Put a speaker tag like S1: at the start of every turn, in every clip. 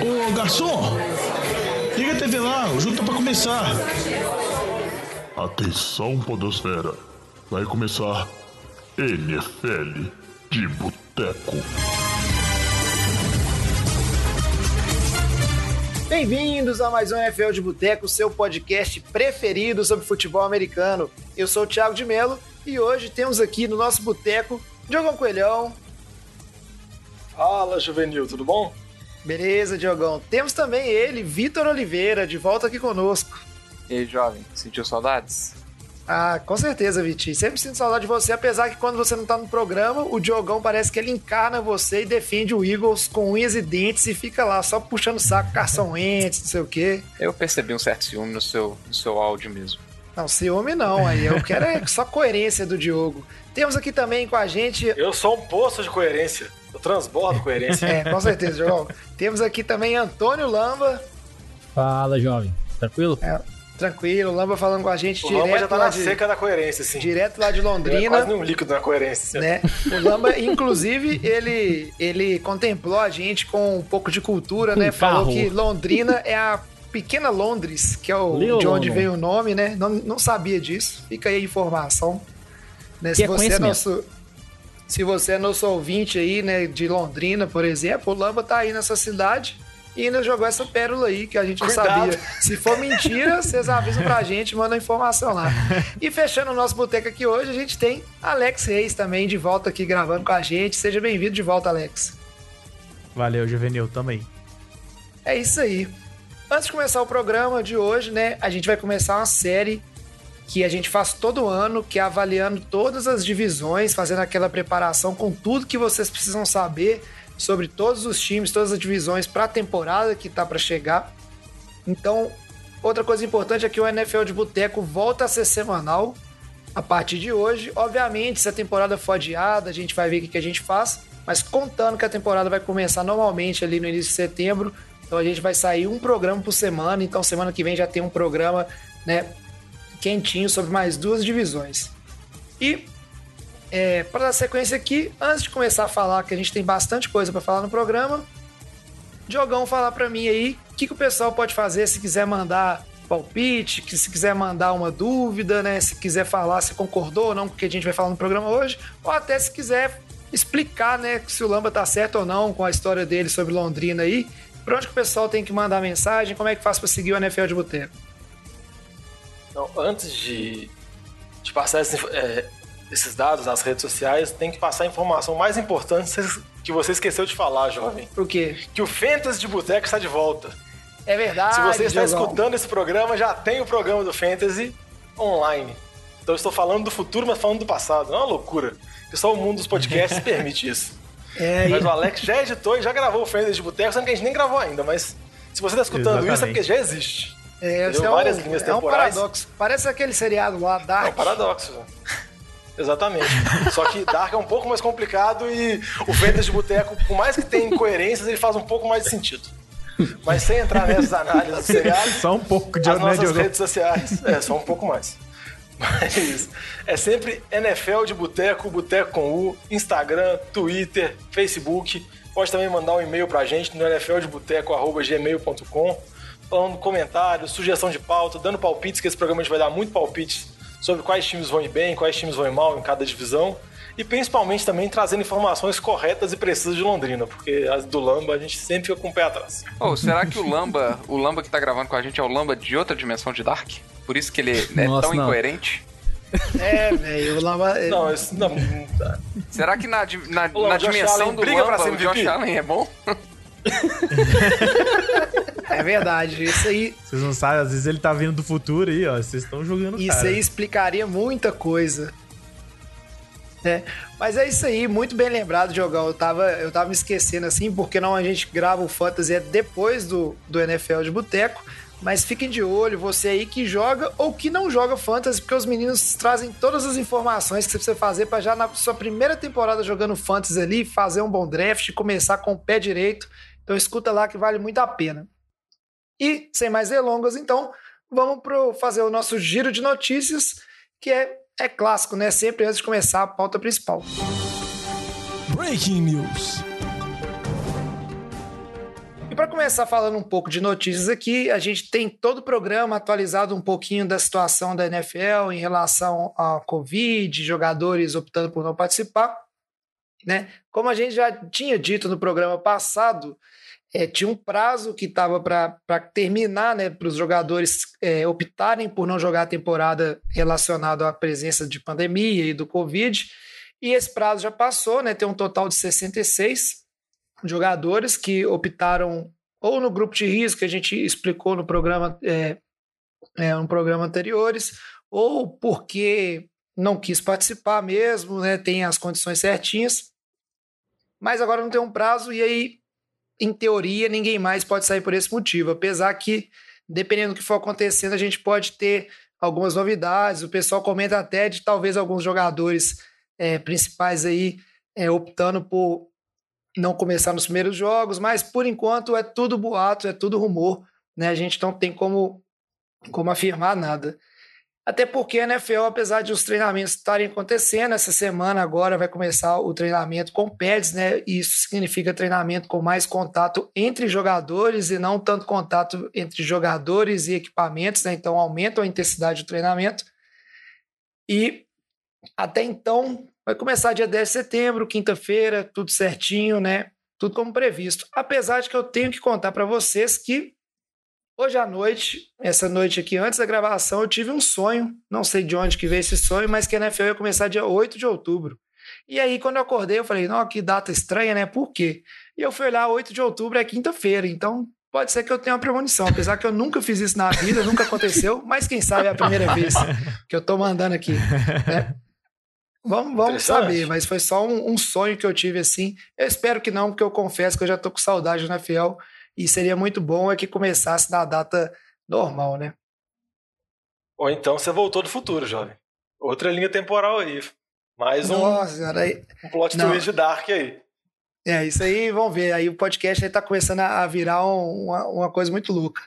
S1: Ô, garçom! Liga a TV lá, o jogo tá pra começar.
S2: Atenção, Podosfera. Vai começar NFL de Boteco.
S3: Bem-vindos a mais um NFL de Boteco, seu podcast preferido sobre futebol americano. Eu sou o Thiago de Melo e hoje temos aqui no nosso boteco Diogão Coelhão.
S4: Fala, Juvenil, tudo bom?
S3: Beleza, Diogão. Temos também ele, Vitor Oliveira, de volta aqui conosco.
S5: E aí, jovem, sentiu saudades?
S3: Ah, com certeza, Vitinho. Sempre sinto saudade de você, apesar que quando você não tá no programa, o Diogão parece que ele encarna você e defende o Eagles com unhas e dentes e fica lá só puxando saco, Carson Wentz, não sei o quê.
S5: Eu percebi um certo ciúme no seu, no seu áudio mesmo.
S3: Não, ciúme não, aí eu quero é só coerência do Diogo. Temos aqui também com a gente.
S4: Eu sou um poço de coerência. Eu transbordo coerência.
S3: É, com certeza, Diogão. Temos aqui também Antônio Lamba.
S6: Fala, jovem. Tranquilo?
S3: É, tranquilo, Lamba falando com a gente
S4: o
S3: direto.
S4: Lamba já tá
S3: lá
S4: na
S3: de,
S4: seca da coerência, sim.
S3: Direto lá de
S4: É
S3: Londrina.
S4: quase nenhum líquido na coerência.
S3: né? O Lamba, inclusive, ele, ele contemplou a gente com um pouco de cultura,
S6: Com
S3: né? Falou
S6: carro.
S3: que Londrina é a pequena Londres, que é o,
S6: Little
S3: de onde veio o nome, né? Não, não sabia disso. Fica aí a informação. Né? Se
S6: é
S3: você é nosso. Se você é nosso ouvinte aí, né, de Londrina, por exemplo, o Lamba tá aí nessa cidade e ainda jogou essa pérola aí que a gente não
S4: Cuidado.
S3: sabia. Se for mentira, vocês avisam pra gente, mandam a informação lá. E fechando o nosso boteco aqui hoje, a gente tem Alex Reis também de volta aqui gravando com a gente. Seja bem-vindo de volta, Alex.
S6: Valeu, Juvenil, também.
S3: É isso aí. Antes de começar o programa de hoje, né, a gente vai começar uma série que a gente faz todo ano, que é avaliando todas as divisões, fazendo aquela preparação com tudo que vocês precisam saber sobre todos os times, todas as divisões para a temporada que tá para chegar. Então, outra coisa importante é que o NFL de Boteco volta a ser semanal a partir de hoje. Obviamente, se a temporada for adiada, a gente vai ver o que, a gente faz, mas contando que a temporada vai começar normalmente ali no início de setembro, então a gente vai sair um programa por semana, então semana que vem já tem um programa, né, quentinho sobre mais duas divisões. E é, para dar sequência aqui, antes de começar a falar, que a gente tem bastante coisa para falar no programa, Diogão falar para mim aí o que, que o pessoal pode fazer se quiser mandar palpite, que se quiser mandar uma dúvida, né? Se quiser falar se concordou ou não com o que a gente vai falar no programa hoje, ou até se quiser explicar, né, se o Lamba tá certo ou não com a história dele sobre Londrina aí. Pra onde que o pessoal tem que mandar mensagem? Como é que faz para seguir o NFL de Boteco?
S4: Então, antes de, de passar esses, é, esses dados nas redes sociais, tem que passar a informação mais importante que você esqueceu de falar, jovem.
S3: Por quê?
S4: Que o Fantasy de Boteco está de volta.
S3: É verdade.
S4: Se você está
S3: Diogão.
S4: escutando esse programa, já tem o programa do Fantasy online. Então eu estou falando do futuro, mas falando do passado. Não é uma loucura. Que só o mundo dos podcasts permite isso.
S3: É,
S4: Mas
S3: e-
S4: o Alex já editou e já gravou o Fantasy de Boteco, sendo que a gente nem gravou ainda. Mas se você está escutando isso, é porque já existe.
S3: É, é um,
S4: Várias linhas
S3: é um
S4: temporais.
S3: paradoxo. Parece aquele seriado lá,
S4: É
S3: Dark.
S4: um paradoxo. Exatamente. Só que Dark é um pouco mais complicado e o Fantasy de Boteco, por mais que tenha incoerências, ele faz um pouco mais de sentido. Mas sem entrar nessas análises do seriado,
S6: Só um pouco de
S4: as nossas redes sociais. É, só um pouco mais. Mas é sempre NFL de Boteco, Boteco com U, Instagram, Twitter, Facebook. Pode também mandar um e-mail pra gente no nfldeboteco.gmail.com falando comentários, sugestão de pauta, dando palpites, que esse programa a gente vai dar muito palpites sobre quais times vão ir bem, quais times vão ir mal em cada divisão. E principalmente também trazendo informações corretas e precisas de Londrina, porque as do Lamba a gente sempre fica com o pé atrás.
S5: Ô, será que o Lamba, o Lamba que tá gravando com a gente é o Lamba de outra dimensão de Dark? Por isso que ele é
S6: Nossa,
S5: tão
S6: não.
S5: incoerente?
S3: É, velho. o Lamba- é-
S4: Não, isso não.
S5: Será que na, na,
S4: Ô,
S5: na dimensão
S4: Allen
S5: do
S4: briga pra
S5: Lamba
S4: ser
S5: o Josh? Allen é bom?
S3: É verdade. Isso aí,
S6: Vocês não sabem, às vezes ele tá vindo do futuro aí, ó. Vocês estão jogando
S3: isso
S6: cara.
S3: aí explicaria muita coisa. É, mas é isso aí, muito bem lembrado, Diogão. Eu tava, eu tava me esquecendo assim, porque não a gente grava o Fantasy é depois do, do NFL de Boteco. Mas fiquem de olho, você aí que joga ou que não joga Fantasy, porque os meninos trazem todas as informações que você precisa fazer para já na sua primeira temporada jogando Fantasy ali, fazer um bom draft, começar com o pé direito. Então escuta lá que vale muito a pena. E, sem mais delongas, então, vamos pro fazer o nosso giro de notícias, que é, é clássico, né? Sempre antes de começar a pauta principal.
S1: Breaking News.
S3: para começar falando um pouco de notícias aqui, a gente tem todo o programa atualizado um pouquinho da situação da NFL em relação à Covid, jogadores optando por não participar. Né? Como a gente já tinha dito no programa passado, é, tinha um prazo que estava para terminar, né, para os jogadores é, optarem por não jogar a temporada relacionado à presença de pandemia e do Covid. E esse prazo já passou, né? Tem um total de 66 jogadores que optaram ou no grupo de risco que a gente explicou no programa, é, é, no programa anteriores, ou porque não quis participar mesmo, né? Tem as condições certinhas. Mas agora não tem um prazo e aí, em teoria, ninguém mais pode sair por esse motivo. Apesar que, dependendo do que for acontecendo, a gente pode ter algumas novidades. O pessoal comenta até de talvez alguns jogadores é, principais aí é, optando por não começar nos primeiros jogos, mas por enquanto é tudo boato, é tudo rumor, né? A gente não tem como, como afirmar nada. Até porque a NFL, apesar de os treinamentos estarem acontecendo, essa semana agora vai começar o treinamento com pads, né? E isso significa treinamento com mais contato entre jogadores e não tanto contato entre jogadores e equipamentos, né? Então aumenta a intensidade do treinamento. E até então Vai começar dia 10 de setembro, quinta-feira, tudo certinho, né? Tudo como previsto. Apesar de que eu tenho que contar para vocês que hoje à noite, essa noite aqui, antes da gravação, eu tive um sonho. Não sei de onde que veio esse sonho, mas que a NFL ia começar dia 8 de outubro. E aí, quando eu acordei, eu falei, não, que data estranha, né? Por quê? E eu fui olhar, 8 de outubro é quinta-feira, então pode ser que eu tenha uma premonição. Apesar que eu nunca fiz isso na vida, nunca aconteceu, mas quem sabe é a primeira vez que eu tô mandando aqui, né? Vamos, vamos saber, mas foi só um, um, sonho que eu tive assim. Eu espero que não, porque eu confesso que eu já tô com saudade do NFL e seria muito bom é que começasse na data normal, né?
S4: Ou então você voltou do futuro, jovem. Outra linha temporal aí. Mais um,
S3: Nossa, aí...
S4: um plot não. twist de Dark aí.
S3: É, isso aí, vamos ver. Aí o podcast aí tá começando a virar um, uma, uma coisa muito louca.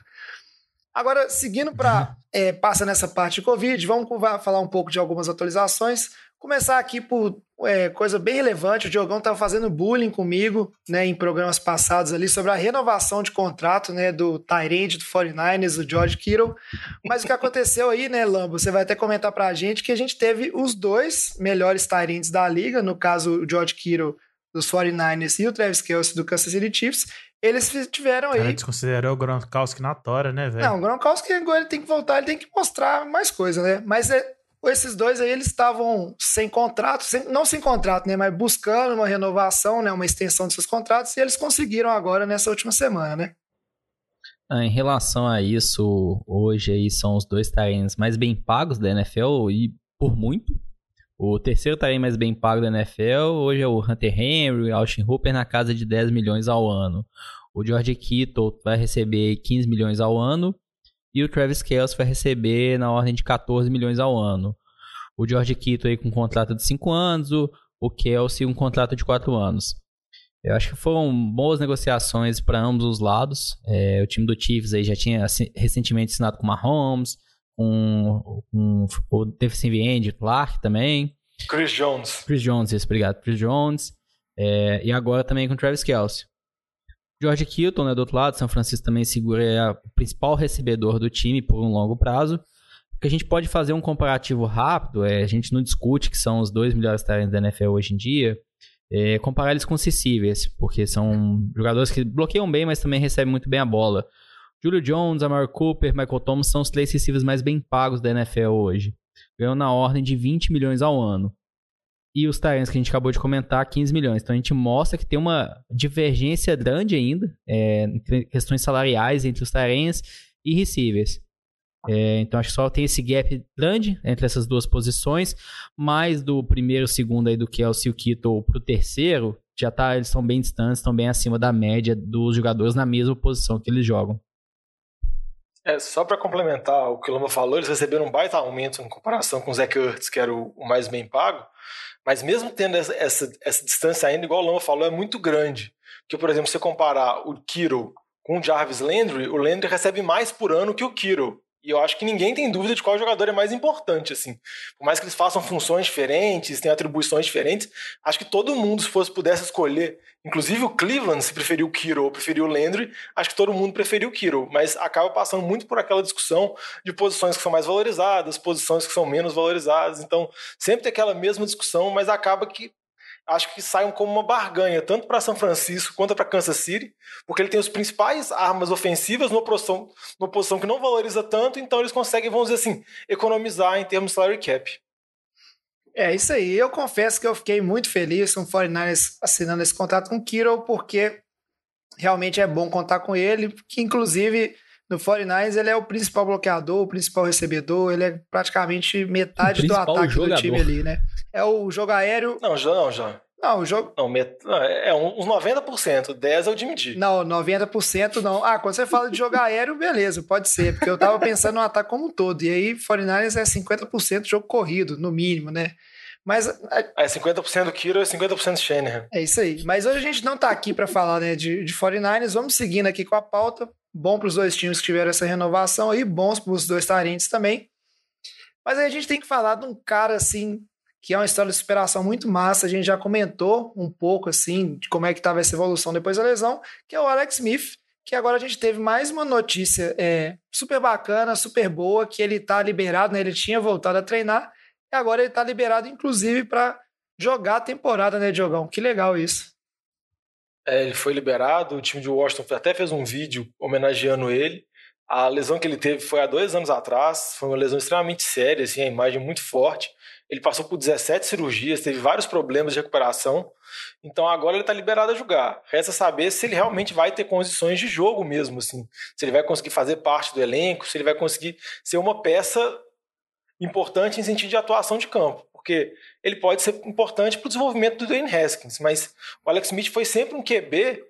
S3: Agora, seguindo para. É, passa nessa parte de Covid, vamos falar um pouco de algumas atualizações. Começar aqui por é, coisa bem relevante. O Diogão estava fazendo bullying comigo né, em programas passados ali sobre a renovação de contrato né, do Tyrande do 49ers, o George Kittle. Mas o que aconteceu aí, né, Lambo? Você vai até comentar para a gente que a gente teve os dois melhores Tyrands da liga, no caso o George Kittle dos 49ers e o Travis Kelce do Kansas City Chiefs. Eles tiveram aí. Cara,
S6: desconsiderou o Gronkowski na tora, né, velho?
S3: Não, o Gronkowski agora ele tem que voltar, ele tem que mostrar mais coisa, né? Mas é, esses dois aí eles estavam sem contrato, sem, não sem contrato, né, mas buscando uma renovação, né, uma extensão de seus contratos, e eles conseguiram agora nessa última semana, né?
S7: Ah, em relação a isso, hoje aí são os dois talentos mais bem pagos da NFL e por muito. O terceiro talento mais bem pago da NFL hoje é o Hunter Henry, Austin Hooper na casa de 10 milhões ao ano. O George Kittle vai receber 15 milhões ao ano e o Travis Kelce vai receber na ordem de 14 milhões ao ano. O George Kittle aí com um contrato de 5 anos, o, o Kelsey um contrato de 4 anos. Eu acho que foram boas negociações para ambos os lados. É, o time do Chiefs aí já tinha recentemente assinado com o Mahomes, com, com o defensive end Clark também.
S4: Chris Jones.
S7: Chris Jones, isso, obrigado. Chris Jones. É, e agora também com o Travis Kelce. George Kittle, né, do outro lado, São Francisco também segura é o principal recebedor do time por um longo prazo. O que a gente pode fazer um comparativo rápido, é, a gente não discute que são os dois melhores talentos da NFL hoje em dia, é, comparar eles com os porque são jogadores que bloqueiam bem, mas também recebem muito bem a bola. Julio Jones, Amar Cooper, Michael Thomas são os três receivers mais bem pagos da NFL hoje. Ganham na ordem de 20 milhões ao ano e os Tyrants que a gente acabou de comentar, 15 milhões. Então a gente mostra que tem uma divergência grande ainda, é, questões salariais entre os Tyrants e receivers. É, então acho que só tem esse gap grande entre essas duas posições, mais do primeiro, segundo aí do Kelsey e o Kittle pro terceiro, já tá, eles estão bem distantes, estão bem acima da média dos jogadores na mesma posição que eles jogam.
S4: É, só para complementar o que o Lama falou, eles receberam um baita aumento em comparação com o Zach Ertz, que era o, o mais bem pago, mas mesmo tendo essa, essa, essa, distância ainda, igual o Lama falou, é muito grande. Porque, por exemplo, se você comparar o Kiro com o Jarvis Landry, o Landry recebe mais por ano que o Kiro. E eu acho que ninguém tem dúvida de qual jogador é mais importante, assim. Por mais que eles façam funções diferentes, tenham atribuições diferentes, acho que todo mundo, se fosse pudesse escolher, inclusive o Cleveland, se preferiu o Kiro ou preferiu o Landry, acho que todo mundo preferiu o Kiro, mas acaba passando muito por aquela discussão de posições que são mais valorizadas, posições que são menos valorizadas. Então, sempre tem aquela mesma discussão, mas acaba que acho que saiam como uma barganha, tanto para São Francisco quanto para Kansas City, porque ele tem as principais armas ofensivas numa posição, numa posição que não valoriza tanto, então eles conseguem, vamos dizer assim, economizar em termos de salary cap.
S3: É isso aí. Eu confesso que eu fiquei muito feliz com o 49ers assinando esse contrato com o Kiro, porque realmente é bom contar com ele, que inclusive no 49ers ele é o principal bloqueador, o principal recebedor, ele é praticamente metade do ataque jogador. do time ali, né? É o jogo aéreo.
S4: Não, já não, já.
S3: Não, o jogo.
S4: Não, met... é uns 90%, 10% é o Jimmy G.
S3: Não, 90% não. Ah, quando você fala de jogo aéreo, beleza, pode ser, porque eu tava pensando no ataque como um todo. E aí, 49ers é 50% jogo corrido, no mínimo, né? Mas.
S4: É 50% do Kiro e 50% Shanahan.
S3: É isso aí. Mas hoje a gente não tá aqui para falar né, de, de 49ers. Vamos seguindo aqui com a pauta. Bom para os dois times que tiveram essa renovação aí, bons para os dois tarentes também. Mas aí a gente tem que falar de um cara assim que é uma história de superação muito massa. A gente já comentou um pouco assim de como é que estava essa evolução depois da lesão, que é o Alex Smith, que agora a gente teve mais uma notícia é, super bacana, super boa, que ele está liberado, né? Ele tinha voltado a treinar e agora ele está liberado, inclusive, para jogar a temporada, né, Diogão? Que legal isso.
S4: É, ele foi liberado, o time de Washington até fez um vídeo homenageando ele. A lesão que ele teve foi há dois anos atrás, foi uma lesão extremamente séria, assim, a imagem muito forte. Ele passou por 17 cirurgias, teve vários problemas de recuperação. Então agora ele está liberado a jogar. Resta saber se ele realmente vai ter condições de jogo mesmo, assim. Se ele vai conseguir fazer parte do elenco, se ele vai conseguir ser uma peça importante em sentido de atuação de campo. Porque ele pode ser importante para o desenvolvimento do Dwayne Haskins, mas o Alex Smith foi sempre um QB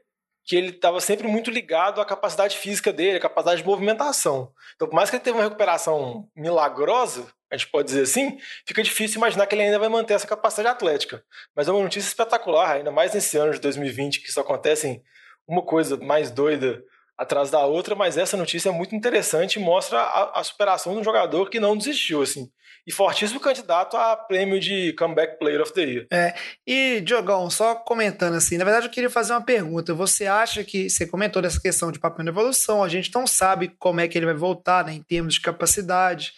S4: que ele estava sempre muito ligado à capacidade física dele, à capacidade de movimentação. Então, por mais que ele tenha uma recuperação milagrosa, a gente pode dizer assim, fica difícil imaginar que ele ainda vai manter essa capacidade atlética. Mas é uma notícia espetacular, ainda mais nesse ano de 2020, que só acontecem uma coisa mais doida atrás da outra, mas essa notícia é muito interessante e mostra a, a superação de um jogador que não desistiu, assim. E fortíssimo candidato a prêmio de Comeback Player of the Year.
S3: É, e Diogão, só comentando assim, na verdade eu queria fazer uma pergunta. Você acha que, você comentou dessa questão de papel de evolução, a gente não sabe como é que ele vai voltar, né, em termos de capacidade,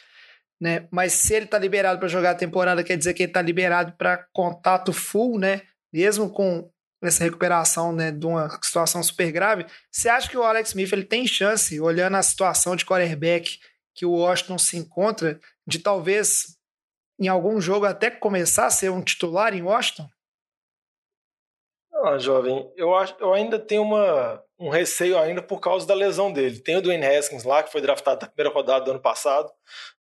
S3: né, mas se ele tá liberado para jogar a temporada, quer dizer que ele tá liberado para contato full, né, mesmo com nessa recuperação né, de uma situação super grave, você acha que o Alex Smith ele tem chance, olhando a situação de quarterback que o Washington se encontra, de talvez em algum jogo até começar a ser um titular em Washington?
S4: Ah, jovem, eu, acho, eu ainda tenho uma, um receio ainda por causa da lesão dele. Tem o Dwayne Haskins lá, que foi draftado na primeira rodada do ano passado.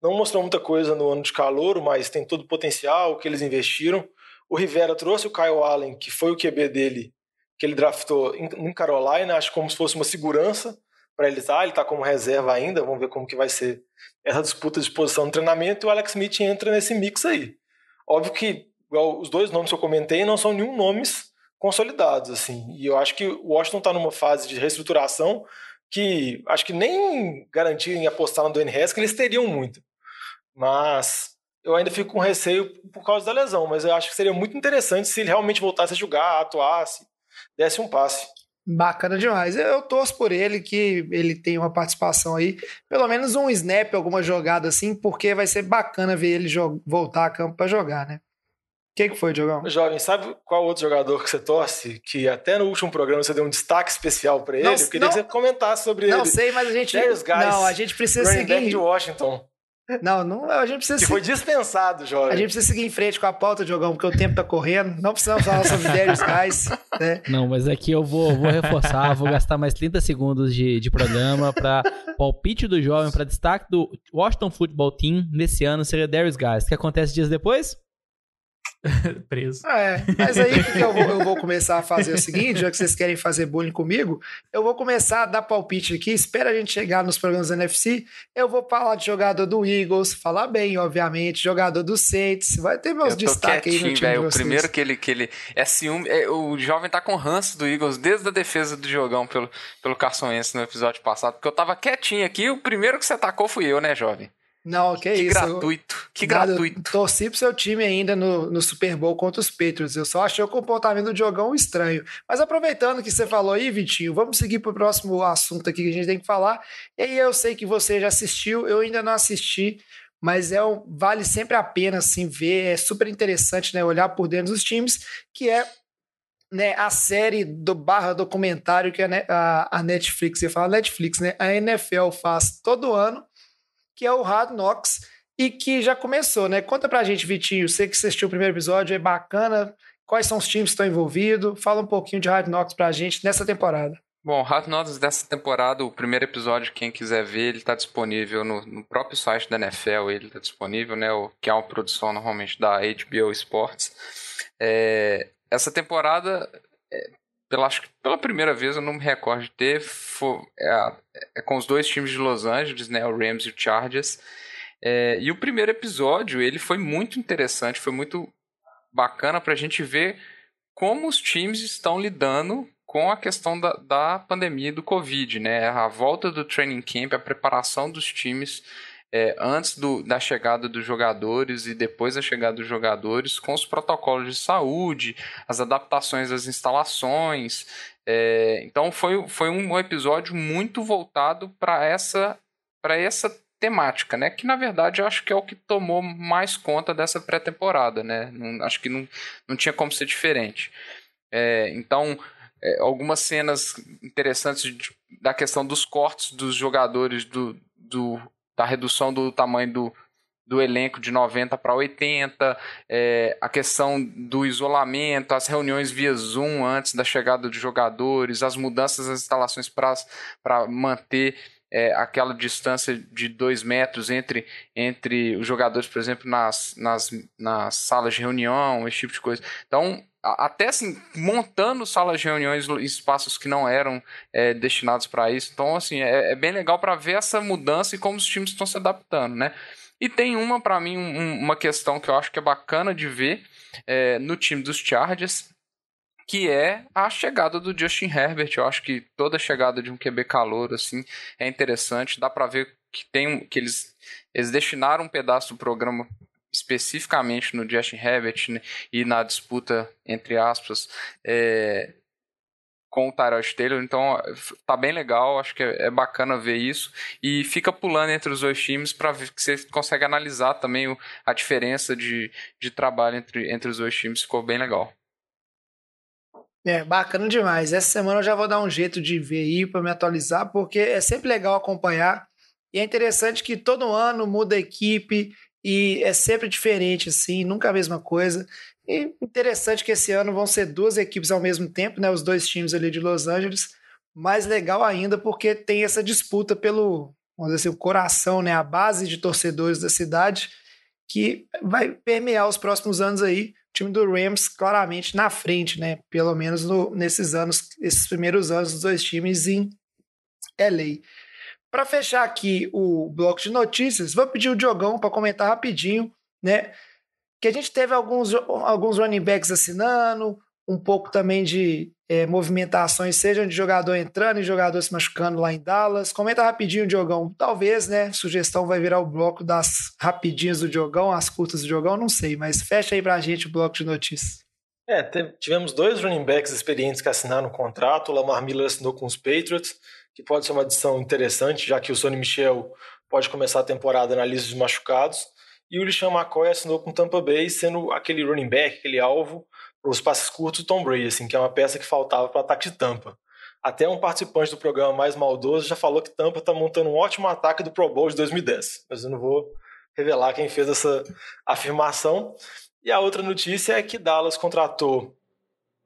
S4: Não mostrou muita coisa no ano de calor, mas tem todo o potencial que eles investiram. O Rivera trouxe o Kyle Allen, que foi o QB dele, que ele draftou em Carolina, acho como se fosse uma segurança para ele estar. Ele está como reserva ainda, vamos ver como que vai ser essa disputa de posição no treinamento. E o Alex Smith entra nesse mix aí. Óbvio que os dois nomes que eu comentei não são nenhum nomes consolidados, assim. E eu acho que o Washington está numa fase de reestruturação que acho que nem garantirem apostar no Dwayne Haskins eles teriam muito. Mas eu ainda fico com receio por causa da lesão, mas eu acho que seria muito interessante se ele realmente voltasse a jogar, atuasse, desse um passe.
S3: Bacana demais. Eu torço por ele que ele tenha uma participação aí, pelo menos um snap, alguma jogada assim, porque vai ser bacana ver ele voltar a campo para jogar, né? O que, que foi, Diogão?
S4: Jovem, sabe qual outro jogador que você torce? Que até no último programa você deu um destaque especial para ele. Não, eu queria não, que você comentasse sobre
S3: não
S4: ele.
S3: Não sei, mas a gente.
S4: Guys,
S3: não, a gente precisa seguir.
S4: de Washington.
S3: Não, não, a gente precisa.
S4: Que foi dispensado, jovem.
S3: A gente precisa seguir em frente com a pauta, Diogão, porque o tempo tá correndo. Não precisamos falar sobre Darius Guys, né?
S7: Não, mas aqui eu vou, vou reforçar, vou gastar mais 30 segundos de, de programa para palpite do jovem, para destaque do Washington Football Team nesse ano seria Darius Guys. O que acontece dias depois?
S6: Preso.
S3: É, mas aí o que eu vou, eu vou começar a fazer o seguinte, já que vocês querem fazer bullying comigo, eu vou começar a dar palpite aqui, espera a gente chegar nos programas da NFC, eu vou falar de jogador do Eagles, falar bem, obviamente, jogador do Saints, vai ter meus destaques aí no time
S5: velho. O primeiro que ele, que ele é ciúme. é, o jovem tá com ranço do Eagles desde a defesa do jogão pelo, pelo Carson Wentz no episódio passado. Porque eu tava quietinho aqui. O primeiro que você atacou fui eu, né, jovem?
S3: Não, que,
S5: Que
S3: isso.
S5: gratuito. Que
S3: Nada, eu
S5: gratuito.
S3: Torci pro seu time ainda no, no Super Bowl contra os Patriots. Eu só achei o comportamento do jogão estranho. Mas aproveitando que você falou aí, Vitinho, vamos seguir pro próximo assunto aqui que a gente tem que falar. E aí eu sei que você já assistiu, eu ainda não assisti, mas é um, vale sempre a pena assim ver, é super interessante, né, olhar por dentro dos times, que é né, a série do barra documentário que a, a, a Netflix, ia falar Netflix, né, a NFL faz todo ano, que é o Hard Knocks, e que já começou, né? Conta pra gente, Vitinho, você que assistiu o primeiro episódio, é bacana, quais são os times que estão envolvidos, fala um pouquinho de Hard Knocks pra gente nessa temporada.
S5: Bom, Hard Knocks dessa temporada, o primeiro episódio, quem quiser ver, ele tá disponível no, no próprio site da NFL, ele tá disponível, né? O, que é uma produção normalmente da HBO Sports. É, essa temporada, é, pela, acho que pela primeira vez, eu não me recordo de ter, fo- é, a- é com os dois times de Los Angeles, né? O Rams e o Chargers. É, e o primeiro episódio, ele foi muito interessante, foi muito bacana pra gente ver como os times estão lidando com a questão da, da pandemia do Covid, né? A volta do training camp, a preparação dos times é, antes do, da chegada dos jogadores e depois da chegada dos jogadores, com os protocolos de saúde, as adaptações das instalações. É, então foi, foi um episódio muito voltado para essa, para essa temática, né? Que na verdade eu acho que é o que tomou mais conta dessa pré-temporada, né? Não, acho que não, não tinha como ser diferente. É, então, é, algumas cenas interessantes de- da questão dos cortes dos jogadores, do, do- da redução do tamanho do, do elenco de 90 para 80, é, a questão do isolamento, as reuniões via Zoom antes da chegada dos jogadores, as mudanças nas instalações para manter é, aquela distância de dois metros entre, entre os jogadores, por exemplo, nas, nas, nas salas de reunião, esse tipo de coisa. Então, até assim, montando salas de reuniões em espaços que não eram é, destinados para isso. Então, assim, é, é bem legal para ver essa mudança e como os times estão se adaptando, né? E tem uma, para mim, um- uma questão que eu acho que é bacana de ver é, no time dos Chargers, que é a chegada do Justin Herbert. Eu acho que toda chegada de um QB calor assim é interessante. Dá para ver que tem que eles eles destinaram um pedaço do programa especificamente no Justin Herbert né, e na disputa entre aspas é, com o Tyrod Taylor, então tá bem legal, acho que é, é bacana ver isso e fica pulando entre os dois times para ver que você consegue analisar também o- a diferença de, de trabalho entre, entre os dois times, ficou bem legal.
S3: É, bacana demais. Essa semana eu já vou dar um jeito de ver aí para me atualizar, porque é sempre legal acompanhar. E é interessante que todo ano muda a equipe e é sempre diferente, assim, nunca a mesma coisa. E interessante que esse ano vão ser duas equipes ao mesmo tempo, né? Os dois times ali de Los Angeles. Mais legal ainda porque tem essa disputa pelo, vamos dizer assim, o coração, né? A base de torcedores da cidade que vai permear os próximos anos aí. Time do Rams claramente na frente, né? Pelo menos no- nesses anos, esses primeiros anos dos dois times em LA. Para fechar aqui o bloco de notícias, vou pedir o Diogão para comentar rapidinho, né? Que a gente teve alguns, alguns running backs assinando, um pouco também de é, movimentações, sejam de jogador entrando e jogador se machucando lá em Dallas. Comenta rapidinho, Diogão. Talvez, né? Sugestão vai virar o bloco das rapidinhas do Diogão, as curtas do Diogão, não sei, mas fecha aí pra gente o bloco de notícias.
S4: É, tivemos dois running backs experientes que assinaram um contrato. O Lamar Miller assinou com os Patriots, que pode ser uma adição interessante, já que o Sonny Michel pode começar a temporada na lista de machucados. E o LeSean McCoy assinou com o Tampa Bay, sendo aquele running back, aquele alvo os passes curtos do Tom Brady, assim, que é uma peça que faltava para o ataque de Tampa. Até um participante do programa mais maldoso já falou que Tampa está montando um ótimo ataque do Pro Bowl de 2010. Mas eu não vou revelar quem fez essa afirmação. E a outra notícia é que Dallas contratou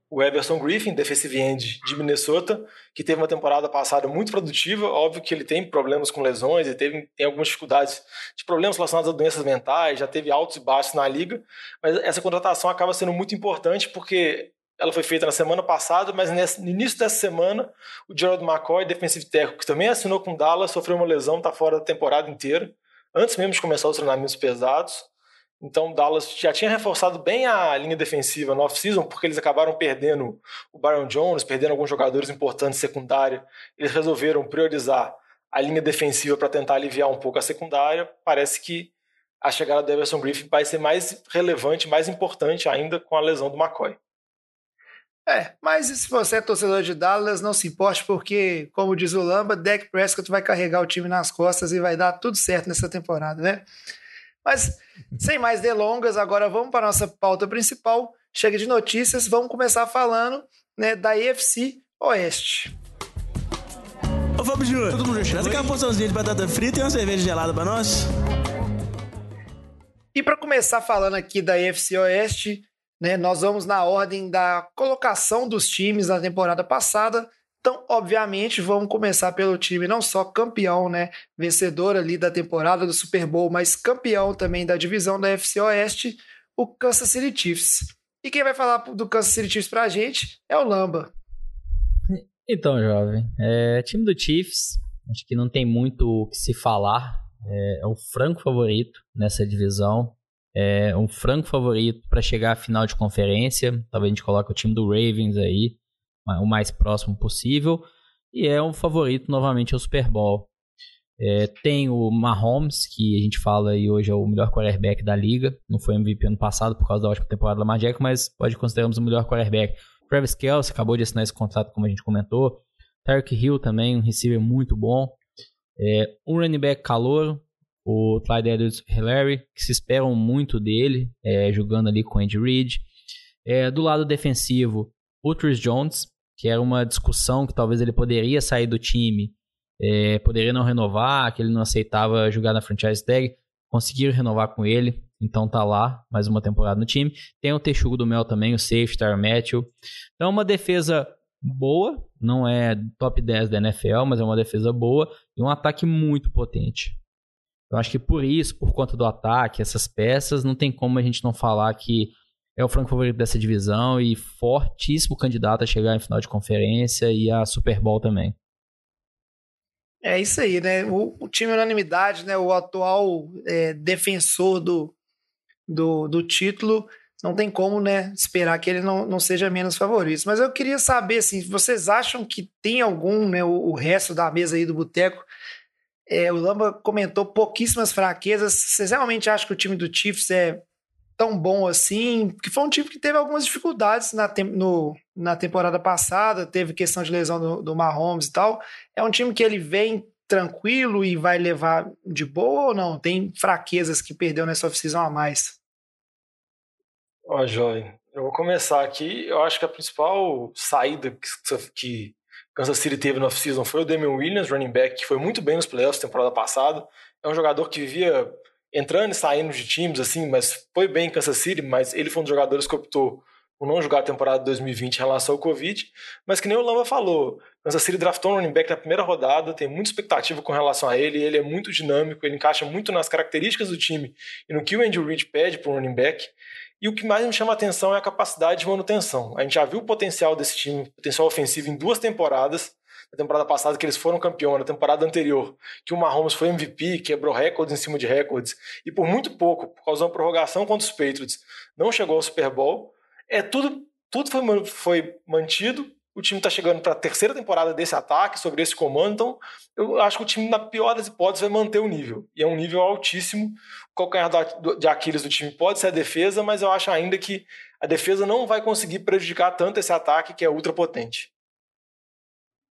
S4: o Everson Griffin, defensive end de Minnesota, que teve uma temporada passada muito produtiva. Óbvio que ele tem problemas com lesões, ele teve, tem algumas dificuldades de problemas relacionados a doenças mentais, já teve altos e baixos na liga, mas essa contratação acaba sendo muito importante porque ela foi feita na semana passada, mas no início dessa semana, o Gerald McCoy, defensive tackle, que também assinou com Dallas, sofreu uma lesão, está fora da temporada inteira, antes mesmo de começar os treinamentos pesados. Então, Dallas já tinha reforçado bem a linha defensiva no off-season, porque eles acabaram perdendo o Byron Jones, perdendo alguns jogadores importantes secundária. Eles resolveram priorizar a linha defensiva para tentar aliviar um pouco a secundária. Parece que a chegada do Everson Griffin vai ser mais relevante, mais importante ainda com a lesão do McCoy.
S3: É, mas se você é torcedor de Dallas, não se importe, porque, como diz o Lamba, Dak Prescott vai carregar o time nas costas e vai dar tudo certo nessa temporada, né? Mas, sem mais delongas, agora vamos para a nossa pauta principal. Chega de notícias, vamos começar falando né, da EFC Oeste.
S8: Ô Fábio Júnior, todo mundo traz aquela porçãozinha de batata frita e uma cerveja gelada para nós.
S3: E para começar falando aqui da EFC Oeste, né? Nós vamos na ordem da colocação dos times na temporada passada. Então, obviamente, vamos começar pelo time não só campeão, né, vencedor ali da temporada do Super Bowl, mas campeão também da divisão da FC Oeste, o Kansas City Chiefs. E quem vai falar do Kansas City Chiefs pra gente é o Lamba.
S7: Então, jovem, é, time do Chiefs, acho que não tem muito o que se falar. É, é o franco favorito nessa divisão é um franco favorito para chegar à final de conferência. Talvez a gente coloque o time do Ravens aí, o mais próximo possível. E é um favorito novamente ao Super Bowl. É, tem o Mahomes, que a gente fala aí hoje é o melhor quarterback da liga. Não foi MVP ano passado por causa da ótima temporada do Lamar Jackson, mas pode considerarmos o melhor quarterback. Travis Kelce acabou de assinar esse contrato, como a gente comentou. Tarek Hill também, um receiver muito bom. É, um running back calouro, o Clyde Edwards Hillary, que se esperam muito dele, é, jogando ali com Andy Reid. É, do lado defensivo, o Tris Jones, que era uma discussão que talvez ele poderia sair do time, é, poderia não renovar, que ele não aceitava jogar na franchise tag. Conseguiram renovar com ele, então tá lá, mais uma temporada no time. Tem o Texugo do Mel também, o safety, Tar Matthew. Então, uma defesa boa, não é top 10 da NFL, mas é uma defesa boa e um ataque muito potente. Eu acho que por isso, por conta do ataque, essas peças, não tem como a gente não falar que é o franco favorito dessa divisão e fortíssimo candidato a chegar em final de conferência e a Super Bowl também.
S3: É isso aí, né? O, o time unanimidade, né? O atual é, defensor do, do, do título, não tem como, né? Esperar que ele não, não seja menos favorito. Mas eu queria saber, assim, vocês acham que tem algum, né? O, o resto da mesa aí do boteco é, o Lamba comentou pouquíssimas fraquezas. Vocês realmente acham que o time do Chiefs é tão bom assim? Porque foi um time que teve algumas dificuldades na, tem, no, na temporada passada, teve questão de lesão do, do Mahomes e tal. É um time que ele vem tranquilo e vai levar de boa ou não? Tem fraquezas que perdeu nessa off-season a mais?
S4: Ó, oh, jovem, eu vou começar aqui. Eu acho que a principal saída que, que Kansas City teve no off-season foi o Damian Williams, running back, que foi muito bem nos playoffs temporada passada. É um jogador que vivia entrando e saindo de times, assim, mas foi bem em Kansas City, mas ele foi um dos jogadores que optou por não jogar a temporada de 2020 em relação ao Covid. Mas que nem o Lamba falou, Kansas City draftou um running back na primeira rodada, tem muita expectativa com relação a ele, ele é muito dinâmico, ele encaixa muito nas características do time e no que o Andrew Reid pede para um running back. E o que mais me chama a atenção é a capacidade de manutenção. A gente já viu o potencial desse time, potencial ofensivo, em duas temporadas. Na temporada passada, que eles foram campeão, na temporada anterior, que o Mahomes foi MVP, quebrou recordes em cima de recordes, e por muito pouco, por causa de uma prorrogação contra os Patriots, não chegou ao Super Bowl. É tudo, tudo foi, foi mantido o time está chegando para a terceira temporada desse ataque, sobre esse comando, então eu acho que o time, na pior das hipóteses, vai manter o nível. E é um nível altíssimo. O calcanhar de Aquiles do time pode ser a defesa, mas eu acho ainda que a defesa não vai conseguir prejudicar tanto esse ataque que é ultra potente.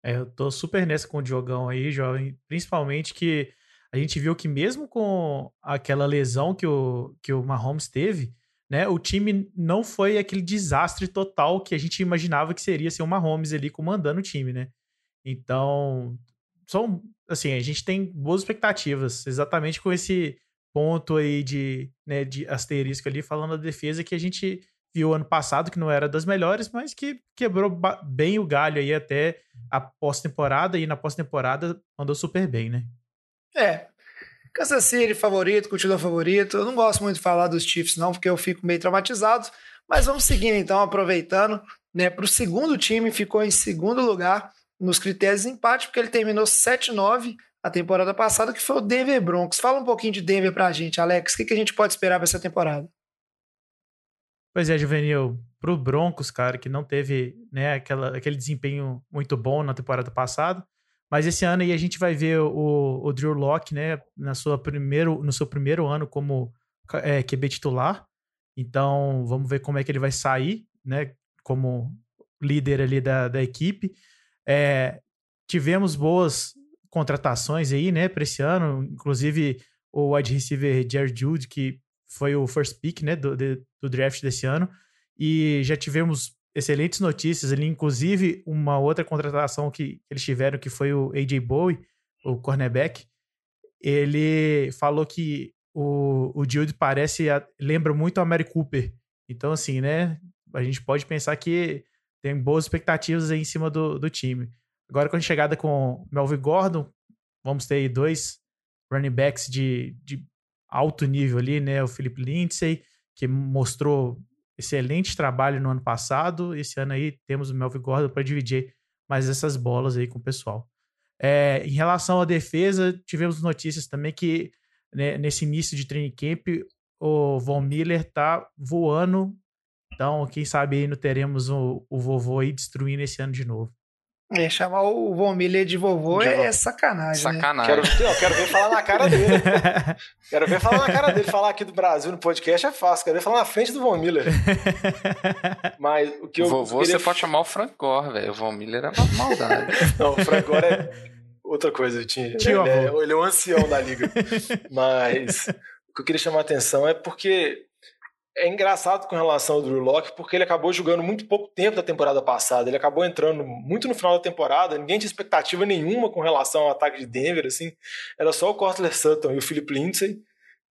S6: É, eu tô super nessa com o Diogão aí, jovem. Principalmente que a gente viu que mesmo com aquela lesão que o, que o Mahomes teve, né? O time não foi aquele desastre total que a gente imaginava que seria ser o Mahomes ali comandando o time, né? Então, são, assim, a gente tem boas expectativas, exatamente com esse ponto aí de, né, de asterisco ali, falando da defesa, que a gente viu ano passado que não era das melhores, mas que quebrou bem o galho aí até a pós-temporada e na pós-temporada andou super bem, né?
S3: É. Kansas City favorito, continua favorito. Eu não gosto muito de falar dos Chiefs não, porque eu fico meio traumatizado, mas vamos seguindo então, aproveitando, né, para o segundo time, ficou em segundo lugar nos critérios de empate, porque ele terminou 7-9 a temporada passada, que foi o Denver Broncos. Fala um pouquinho de Denver pra gente, Alex. O que, que a gente pode esperar para essa temporada?
S6: Pois é, Juvenil, pro Broncos, cara, que não teve né, aquela, aquele desempenho muito bom na temporada passada, mas esse ano aí a gente vai ver o, o Drew Locke, né, na sua primeiro, no seu primeiro ano como é, QB titular. Então, vamos ver como é que ele vai sair, né, como líder ali da, da equipe. É, tivemos boas contratações aí, né, para esse ano, inclusive o wide receiver Jared Jude, que foi o first pick, né, do, de, do draft desse ano, e já tivemos excelentes notícias ali, inclusive uma outra contratação que eles tiveram, que foi o AJ Bowie, o cornerback, ele falou que o, o Jude parece, lembra muito a Mary Cooper, então assim, né, a gente pode pensar que tem boas expectativas aí em cima do, do time. Agora, com a chegada com Melvin Gordon, vamos ter aí dois running backs de, de alto nível ali, né? O Philip Lindsay, que mostrou excelente trabalho no ano passado. Esse ano aí temos o Melvin Gordon para dividir mais essas bolas aí com o pessoal. É, em relação à defesa, tivemos notícias também que né, nesse início de training camp o Von Miller tá voando. Então, quem sabe aí não teremos o, o vovô aí destruindo esse ano de novo.
S3: É, chamar o Von Miller de vovô de é, é sacanagem.
S5: Sacanagem.
S4: Né? Quero, quero ver falar na cara dele. quero ver falar na cara dele. Falar aqui do Brasil no podcast é fácil. Quero ver falar na frente do Von Miller. Mas o que eu.
S5: Vovô, queria... você pode chamar o Frank Gore, velho. O Von Miller é uma maldade.
S4: Não, o Frank Gore é outra coisa. Tinha, Tio ele, é, ele é o ancião da liga. Mas o que eu queria chamar a atenção é porque é engraçado com relação ao Drew Locke, porque ele acabou jogando muito pouco tempo da temporada passada. Ele acabou entrando muito no final da temporada, ninguém tinha expectativa nenhuma com relação ao ataque de Denver, assim. Era só o Cortler Sutton e o Philip Lindsay.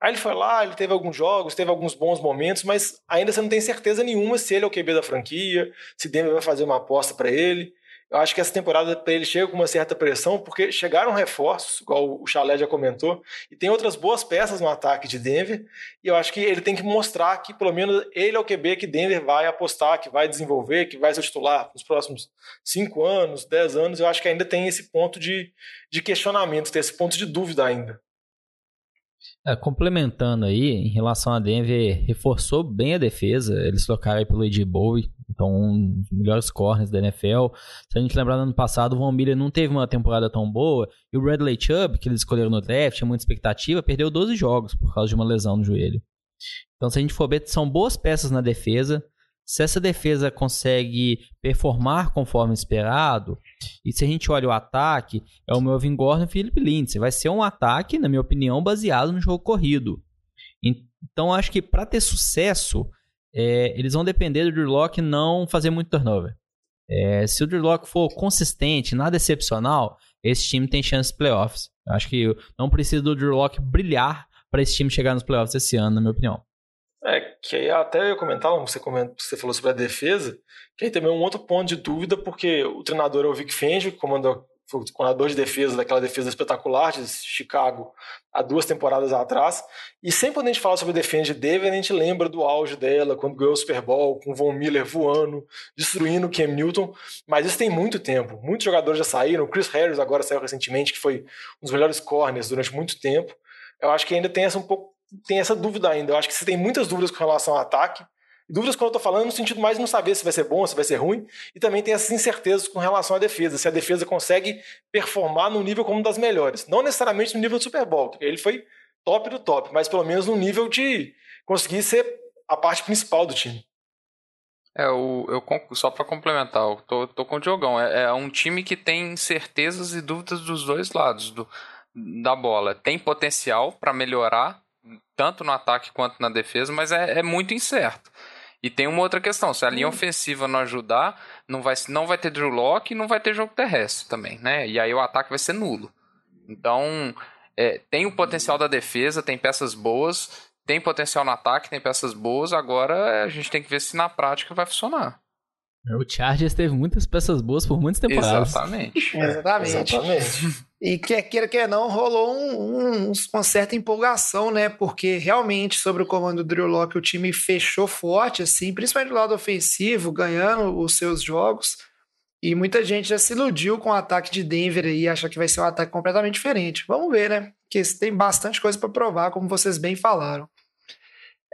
S4: Aí ele foi lá, ele teve alguns jogos, teve alguns bons momentos, mas ainda você não tem certeza nenhuma se ele é o QB da franquia, se Denver vai fazer uma aposta para ele. Eu acho que essa temporada para ele chega com uma certa pressão, porque chegaram reforços, igual o Chalé já comentou, e tem outras boas peças no ataque de Denver, e eu acho que ele tem que mostrar que pelo menos ele é o QB que Denver vai apostar, que vai desenvolver, que vai ser titular nos próximos 5 anos, 10 anos. Eu acho que ainda tem esse ponto de, de questionamento, tem esse ponto de dúvida ainda.
S7: É, complementando aí, em relação a Denver, reforçou bem a defesa. Eles trocaram aí pelo Ed Bowie, então um dos melhores corners da NFL. Se a gente lembrar do ano passado, o Von Miller não teve uma temporada tão boa. E o Bradley Chubb, que eles escolheram no draft, tinha muita expectativa, perdeu 12 jogos por causa de uma lesão no joelho. Então, se a gente for ver, são boas peças na defesa. Se essa defesa consegue performar conforme esperado, e se a gente olha o ataque, é o Melvin Gordon e o Philip Lindsay. Vai ser um ataque, na minha opinião, baseado no jogo corrido. Então, acho que para ter sucesso, é, eles vão depender do Drew Locke não fazer muito turnover. É, se o Drew Locke for consistente, nada excepcional, esse time tem chance de playoffs. Acho que não precisa do Drew Locke brilhar para esse time chegar nos playoffs esse ano, na minha opinião.
S4: É, que aí até eu ia comentar, você, comenta, você falou sobre a defesa, que aí também é um outro ponto de dúvida, porque o treinador é o Vic Fangio, que comandou, foi o coordenador de defesa daquela defesa espetacular de Chicago há duas temporadas atrás. E sempre quando a gente fala sobre a defesa de a gente lembra do auge dela, quando ganhou o Super Bowl, com o Von Miller voando, destruindo o Cam Newton. Mas isso tem muito tempo. Muitos jogadores já saíram. O Chris Harris agora saiu recentemente, que foi um dos melhores corners durante muito tempo. Eu acho que ainda tem essa um pouco tem essa dúvida ainda. Eu acho que você tem muitas dúvidas com relação ao ataque. Dúvidas quando eu estou falando no sentido mais de não saber se vai ser bom, se vai ser ruim. E também tem essas incertezas com relação à defesa. Se a defesa consegue performar no nível como das melhores. Não necessariamente no nível do Super Bowl. Ele foi top do top. Mas pelo menos no nível de conseguir ser a parte principal do time.
S5: É, o, eu, só para complementar, eu tô, tô com o Diogão. É, é um time que tem certezas e dúvidas dos dois lados do, da bola. Tem potencial para melhorar tanto no ataque quanto na defesa, mas é, é muito incerto. E tem uma outra questão, se a linha hum. ofensiva não ajudar, não vai, não vai ter Drew Lock e não vai ter jogo terrestre também, né? E aí o ataque vai ser nulo. Então, é, tem o potencial da defesa, tem peças boas, tem potencial no ataque, tem peças boas, agora a gente tem que ver se na prática vai funcionar.
S7: O Chargers teve muitas peças boas por muitas temporadas.
S5: Exatamente.
S3: Exatamente.
S4: Exatamente.
S3: E quer queira, quer não, rolou um, um, uma certa empolgação, né? Porque realmente, sobre o comando do Drew Locke, o time fechou forte, assim, principalmente do lado ofensivo, ganhando os seus jogos. E muita gente já se iludiu com o ataque de Denver e acha que vai ser um ataque completamente diferente. Vamos ver, né? Porque tem bastante coisa para provar, como vocês bem falaram.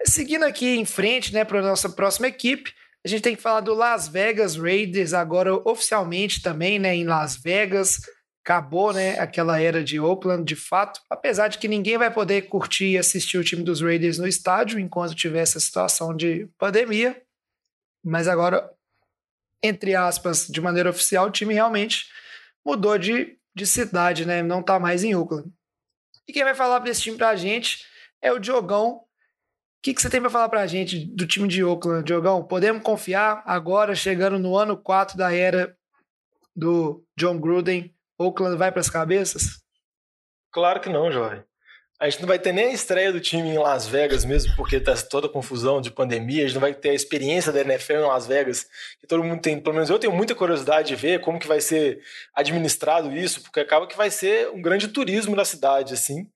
S3: Seguindo aqui em frente, né, para a nossa próxima equipe, a gente tem que falar do Las Vegas Raiders, agora oficialmente também, né, em Las Vegas. Acabou, né, aquela era de Oakland, de fato. Apesar de que ninguém vai poder curtir e assistir o time dos Raiders no estádio enquanto tiver essa situação de pandemia. Mas agora, entre aspas, de maneira oficial, o time realmente mudou de, de cidade, né? Não tá mais em Oakland. E quem vai falar desse time pra gente é o Diogão, que, que você tem para falar para a gente do time de Oakland, Diogão? Podemos confiar agora, chegando no ano 4 da era do John Gruden, Oakland vai para as cabeças?
S4: Claro que não, jovem. A gente não vai ter nem a estreia do time em Las Vegas mesmo, porque tá toda a confusão de pandemia. A gente não vai ter a experiência da NFL em Las Vegas, que todo mundo tem. Pelo menos eu tenho muita curiosidade de ver como que vai ser administrado isso, porque acaba que vai ser um grande turismo na cidade, assim,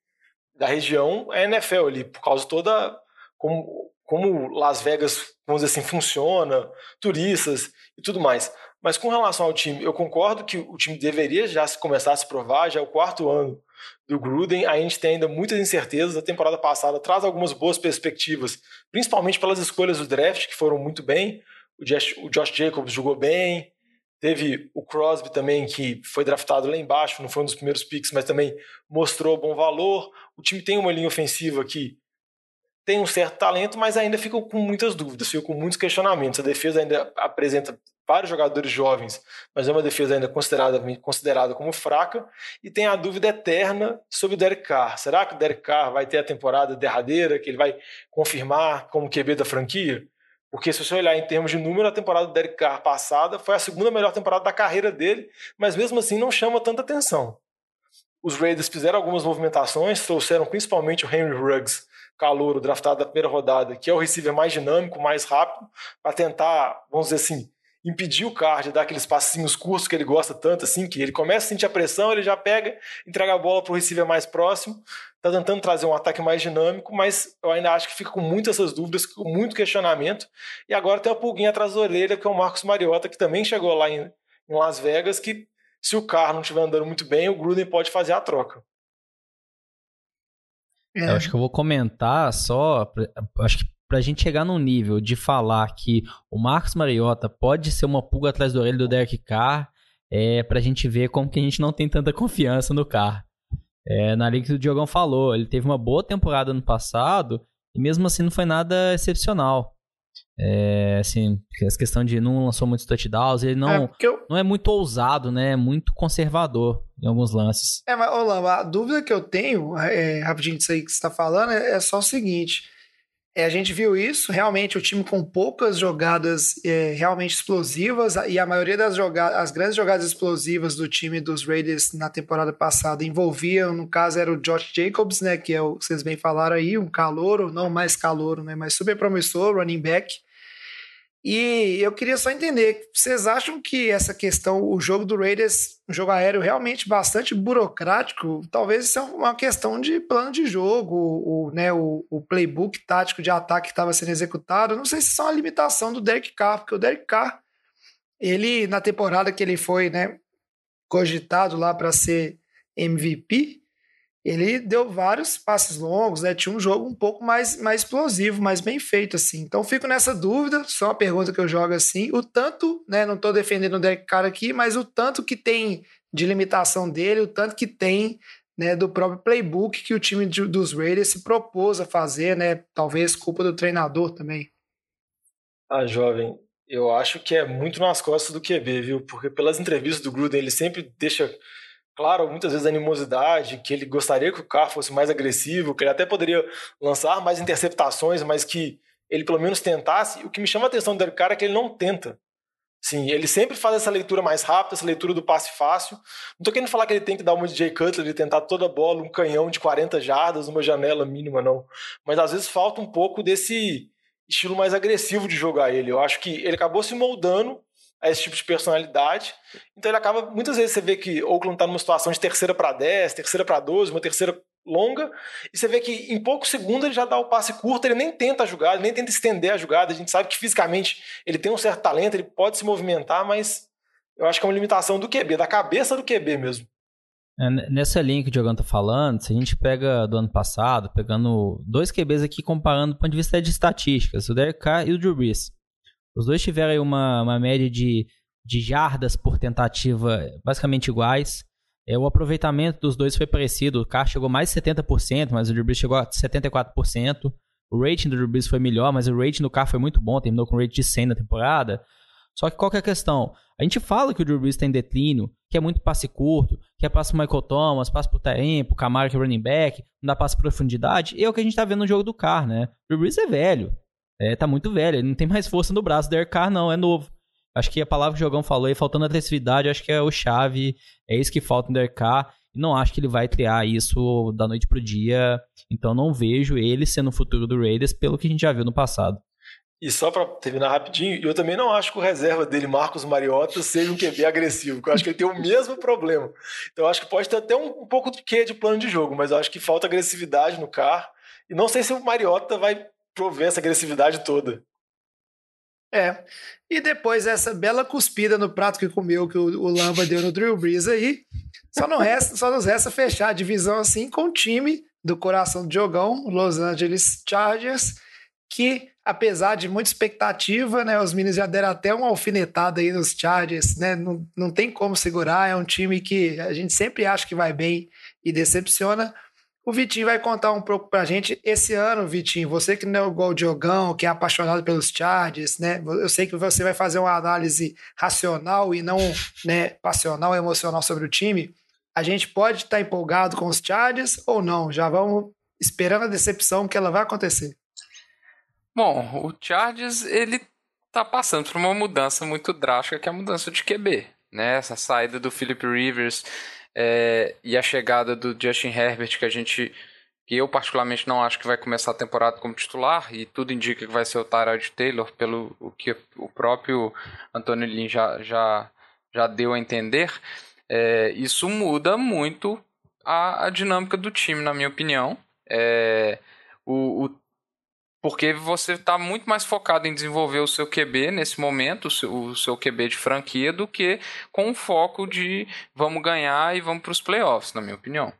S4: da região, é NFL ali, por causa toda como, como Las Vegas, vamos dizer assim, funciona, turistas e tudo mais. Mas com relação ao time, eu concordo que o time deveria já começar a se provar, já é o quarto ano do Gruden, a gente tem ainda muitas incertezas. A temporada passada traz algumas boas perspectivas, principalmente pelas escolhas do draft, que foram muito bem. O Josh, o Josh Jacobs jogou bem, Teve o Crosby também, que foi draftado lá embaixo, não foi um dos primeiros picks, mas também mostrou bom valor. O time tem uma linha ofensiva que tem um certo talento, mas ainda ficam com muitas dúvidas, ficam com muitos questionamentos. A defesa ainda apresenta vários jogadores jovens, mas é uma defesa ainda considerada, considerada como fraca, e tem a dúvida eterna sobre o Derek Carr. Será que o Derek Carr vai ter a temporada derradeira, que ele vai confirmar como QB da franquia? Porque se você olhar em termos de número, a temporada do Derek Carr passada foi a segunda melhor temporada da carreira dele, mas mesmo assim não chama tanta atenção. Os Raiders fizeram algumas movimentações, trouxeram principalmente o Henry Ruggs calouro draftado da primeira rodada, que é o receiver mais dinâmico, mais rápido, para tentar, vamos dizer assim, impedir o Carr de dar aqueles passinhos curtos que ele gosta tanto, assim, que ele começa a sentir a pressão, ele já pega, entrega a bola para o receiver mais próximo, está tentando trazer um ataque mais dinâmico, mas eu ainda acho que fica com muitas essas dúvidas, com muito questionamento, e agora tem uma pulguinha atrás da orelha, que é o Marcos Mariota, que também chegou lá em, em Las Vegas, que se o Carr não estiver andando muito bem, o Gruden pode fazer a troca.
S7: É. Eu acho que eu vou comentar só, acho que pra gente chegar num nível de falar que o Marcos Mariota pode ser uma pulga atrás do orelho do Derek Carr, é pra gente ver como que a gente não tem tanta confiança no Carr. É, na liga que o Diogão falou, ele teve uma boa temporada no passado e mesmo assim não foi nada excepcional. É, assim, essa questão de não lançou muitos touchdowns, ele não é, eu... não é muito ousado, né? É muito conservador em alguns lances.
S3: É, mas, Olá, a dúvida que eu tenho, é, rapidinho disso aí que você está falando, é, é só o seguinte. É, a gente viu isso, realmente o time com poucas jogadas é, realmente explosivas, e a maioria das jogadas, as grandes jogadas explosivas do time dos Raiders na temporada passada envolviam, no caso era o Josh Jacobs, né, que é o que vocês bem falaram aí, um calouro, não mais calouro, né, mas super promissor, running back. E eu queria só entender, vocês acham que essa questão, o jogo do Raiders, um jogo aéreo realmente bastante burocrático? Talvez isso é uma questão de plano de jogo, o, né, o, o playbook tático de ataque que estava sendo executado. Não sei se isso é uma limitação do Derek Carr, porque o Derek Carr, ele, na temporada que ele foi né, cogitado lá para ser MVP, ele deu vários passes longos, né? Tinha um jogo um pouco mais, mais explosivo, mais bem feito, assim. Então fico nessa dúvida, só uma pergunta que eu jogo assim, o tanto, né? Não estou defendendo o Derek Carr aqui, mas o tanto que tem de limitação dele, o tanto que tem né, do próprio playbook que o time de, dos Raiders se propôs a fazer, né? Talvez culpa do treinador também.
S4: Ah, jovem, eu acho que é muito nas costas do QB, viu? Porque pelas entrevistas do Gruden, ele sempre deixa claro, muitas vezes animosidade, que ele gostaria que o carro fosse mais agressivo, que ele até poderia lançar mais interceptações, mas que ele pelo menos tentasse. O que me chama a atenção do cara é que ele não tenta. Sim, ele sempre faz essa leitura mais rápida, essa leitura do passe fácil. Não tô querendo falar que ele tem que dar uma de Jay Cutler e tentar toda a bola, um canhão de 40 jardas, uma janela mínima, não. Mas às vezes falta um pouco desse estilo mais agressivo de jogar ele. Eu acho que ele acabou se moldando a esse tipo de personalidade. Então ele acaba, muitas vezes você vê que Oakland está numa situação de terceira para 10, terceira para 12, uma terceira longa, e você vê que em poucos segundos ele já dá o passe curto, ele nem tenta a jogada, nem tenta estender a jogada. A gente sabe que fisicamente ele tem um certo talento, ele pode se movimentar, mas eu acho que é uma limitação do QB, da cabeça do QB mesmo.
S7: É, nessa linha que o Diogão tá falando, se a gente pega do ano passado, pegando dois QBs aqui comparando do ponto de vista de estatísticas, o Derek Carr e o Drew Brees. Os dois tiveram uma, uma média de, de jardas por tentativa basicamente iguais. É, o aproveitamento dos dois foi parecido. O Carr chegou mais de 70%, mas o Drew Brees chegou a 74%. O rating do Drew Brees foi melhor, mas o rating do Carr foi muito bom. Terminou com um rating de 100 na temporada. Só que qual que é a questão? A gente fala que o Drew Brees tem declínio, que é muito passe curto, que é passe pro Michael Thomas, passe pro tempo, Camaro que é running back, não dá passe profundidade. E é o que a gente tá vendo no jogo do Carr, né? O Drew Brees é velho. É, tá muito velho. Ele não tem mais força no braço. O Derek Carr não, é novo. Acho que a palavra que o Jogão falou aí, faltando agressividade, acho que é o chave, é isso que falta no DRK. E não acho que ele vai criar isso da noite pro dia. Então não vejo ele sendo o futuro do Raiders pelo que a gente já viu no passado.
S4: E só para terminar rapidinho, eu também não acho que o reserva dele, Marcos Mariota, seja um QB agressivo, eu acho que ele tem o mesmo problema. Então eu acho que pode ter até um, um pouco de quê de plano de jogo, mas eu acho que falta agressividade no carro. E não sei se o Mariota vai prover essa agressividade toda.
S3: É. E depois essa bela cuspida no prato que comeu que o, Lamba deu no Drew Brees aí, só, não resta, só nos resta fechar a divisão assim com o time do coração do jogão, Los Angeles Chargers, que apesar de muita expectativa, né, os meninos já deram até uma alfinetada aí nos Chargers, né, não, não tem como segurar, é um time que a gente sempre acha que vai bem e decepciona, o Vitinho vai contar um pouco pra gente. Esse ano, Vitinho, você que não é igual o Diogão, que é apaixonado pelos Chargers, né? Eu sei que você vai fazer uma análise racional e não né, passional, emocional sobre o time. A gente pode estar tá empolgado com os Chargers ou não? Já vamos esperando a decepção que ela vai acontecer.
S5: Bom, o Chargers, ele tá passando por uma mudança muito drástica, que é a mudança de QB, né? Essa saída do Philip Rivers é, e a chegada do Justin Herbert, que a gente que eu particularmente não acho que vai começar a temporada como titular, e tudo indica que vai ser o Tyrod Taylor, pelo o que o próprio Antônio Lin já, já, já deu a entender, é, isso muda muito a, a, dinâmica do time, na minha opinião. É, o, o porque você está muito mais focado em desenvolver o seu QB nesse momento, o seu, o seu QB de franquia, do que com o foco de vamos ganhar e vamos para os playoffs, na minha opinião.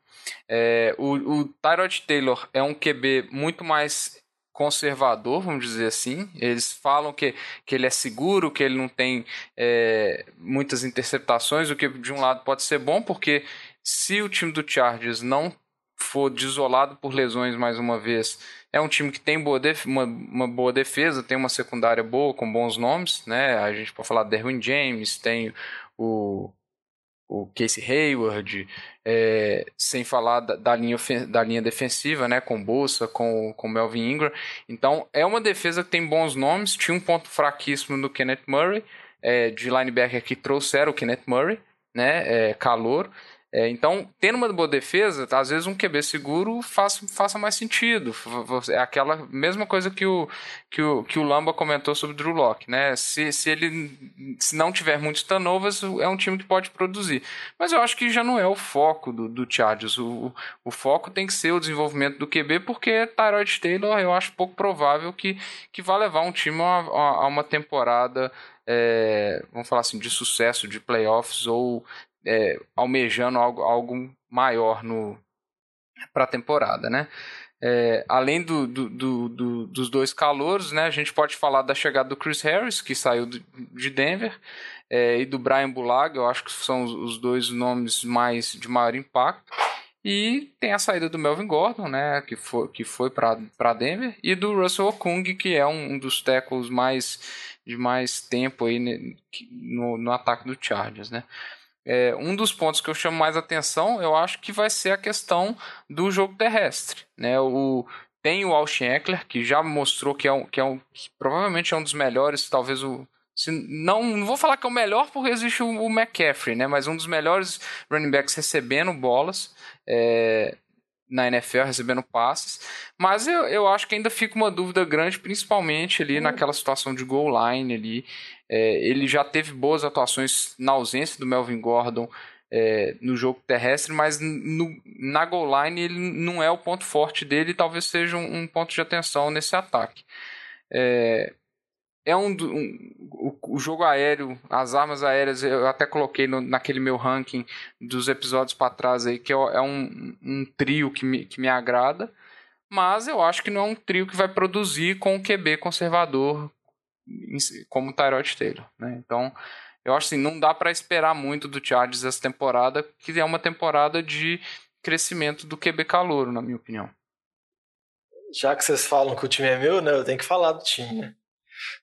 S5: É, o, o Tyrod Taylor é um QB muito mais conservador, vamos dizer assim. Eles falam que, que ele é seguro, que ele não tem é, muitas interceptações, o que de um lado pode ser bom, porque se o time do Chargers não for desolado por lesões mais uma vez é um time que tem boa uma, uma, boa defesa, tem uma secundária boa, com bons nomes, né? A gente pode falar de Derwin James, tem o, o Casey Hayward, é, sem falar da, da, linha, da linha defensiva, né? Com Bolsa, com, com Melvin Ingram. Então, é uma defesa que tem bons nomes, tinha um ponto fraquíssimo no Kenneth Murray, é, de linebacker que trouxeram o Kenneth Murray, né? É, calor. É, então, tendo uma boa defesa, às vezes um QB seguro faz, faça mais sentido. É aquela mesma coisa que o, que o, que o Lamba comentou sobre o Drew Locke, né? Se, se ele se não tiver muitos turnovers, é um time que pode produzir. Mas eu acho que já não é o foco do, do Chargers. O, o foco tem que ser o desenvolvimento do QB, porque Tyrod Taylor eu acho pouco provável que, que vá levar um time a, a, a uma temporada. É, vamos falar assim, de sucesso, de playoffs ou é, almejando algo, algo maior no para a temporada, né? É, além do, do, do, dos dois calouros, né, a gente pode falar da chegada do Chris Harris, que saiu de Denver, é, e do Brian Bulaga, eu acho que são os dois nomes mais de maior impacto. E tem a saída do Melvin Gordon, né, que foi, que foi para Denver, e do Russell Okung, que é um, um dos tackles mais, de mais tempo aí no, no ataque do Chargers. Né. É, um dos pontos que eu chamo mais atenção, eu acho que vai ser a questão do jogo terrestre. Né? O, tem o Alshin Eckler, que já mostrou que, é um, que, é um, que provavelmente é um dos melhores, talvez o, Se não, não vou falar que é o melhor porque existe o, o McCaffrey, né? Mas um dos melhores running backs recebendo bolas. É, na NFL recebendo passes, mas eu, eu acho que ainda fica uma dúvida grande, principalmente ali naquela situação de goal line ali. É, ele já teve boas atuações na ausência do Melvin Gordon é, no jogo terrestre, mas no, na goal line ele não é o ponto forte dele talvez seja um, um ponto de atenção nesse ataque. É, é um, um o, o, jogo aéreo, as armas aéreas, eu até coloquei no, naquele meu ranking dos episódios para trás aí, que é, é um, um, trio que me, que me agrada, mas eu acho que não é um trio que vai produzir com o QB conservador como o Tyrod Taylor, né? Então, eu acho assim, não dá para esperar muito do Chargers essa temporada, que é uma temporada de crescimento do QB calouro, na minha opinião.
S4: Já que vocês falam que o time é meu, né, eu tenho que falar do time, né?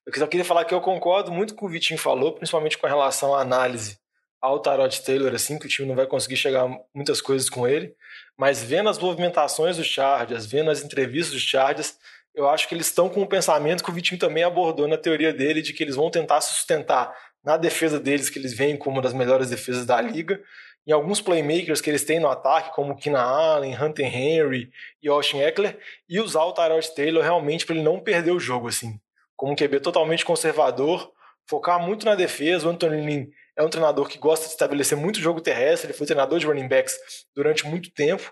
S4: Eu só queria falar que eu concordo muito com o Vitinho falou, principalmente com relação à análise ao Tarot Taylor, assim, que o time não vai conseguir chegar a muitas coisas com ele. Mas vendo as movimentações dos Chargers, vendo as entrevistas dos Chargers, eu acho que eles estão com o pensamento que o Vitinho também abordou na teoria dele, de que eles vão tentar sustentar na defesa deles, que eles veem como uma das melhores defesas da liga, em alguns playmakers que eles têm no ataque, como Kina Allen, Hunter Henry e Austin Eckler, e usar o Tyrod Taylor realmente para ele não perder o jogo, assim como um QB totalmente conservador, focar muito na defesa. O Anthony Lynn é um treinador que gosta de estabelecer muito jogo terrestre, ele foi treinador de running backs durante muito tempo.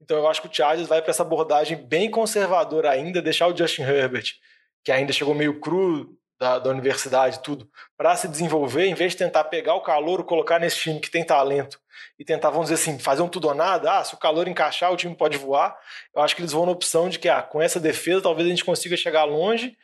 S4: Então eu acho que o Chargers vai para essa abordagem bem conservadora ainda, deixar o Justin Herbert, que ainda chegou meio cru da, da universidade, tudo, para se desenvolver, em vez de tentar pegar o calor, colocar nesse time que tem talento e tentar, vamos dizer assim, fazer um tudo ou nada, ah, se o calor encaixar, o time pode voar. Eu acho que eles vão na opção de que, ah, com essa defesa, talvez a gente consiga chegar longe,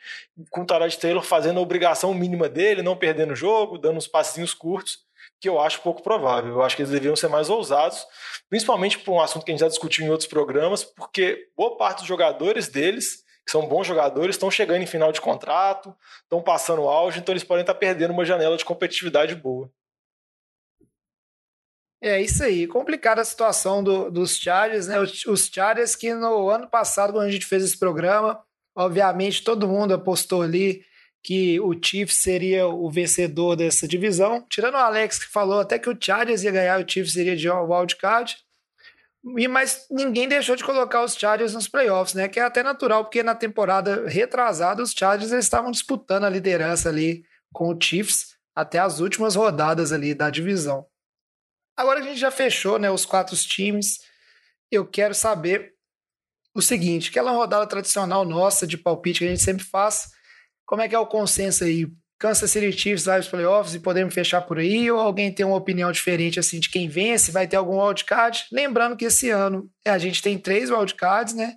S4: com o Tarot Taylor fazendo a obrigação mínima dele, não perdendo o jogo, dando uns passinhos curtos, que eu acho pouco provável. Eu acho que eles deveriam ser mais ousados, principalmente por um assunto que a gente já discutiu em outros programas, porque boa parte dos jogadores deles que são bons jogadores, estão chegando em final de contrato, estão passando o auge, então eles podem estar perdendo uma janela de competitividade boa.
S3: É isso aí, complicada a situação do, dos Chargers, né? Os, os Chargers que no ano passado, quando a gente fez esse programa, obviamente todo mundo apostou ali que o Chiefs seria o vencedor dessa divisão, tirando o Alex que falou até que o Chargers ia ganhar, o Chiefs seria de wildcard. E, mas ninguém deixou de colocar os Chargers nos playoffs, né? Que é até natural, porque na temporada retrasada os Chargers eles estavam disputando a liderança ali com o Chiefs até as últimas rodadas ali da divisão. Agora a gente já fechou, né, os quatro times, eu quero saber o seguinte, aquela rodada tradicional nossa de palpite que a gente sempre faz, como é que é o consenso aí? Kansas City Chiefs vai aos playoffs e podemos fechar por aí? Ou alguém tem uma opinião diferente assim de quem vence? Vai ter algum wildcard? Lembrando que esse ano é, a gente tem três wildcards, né?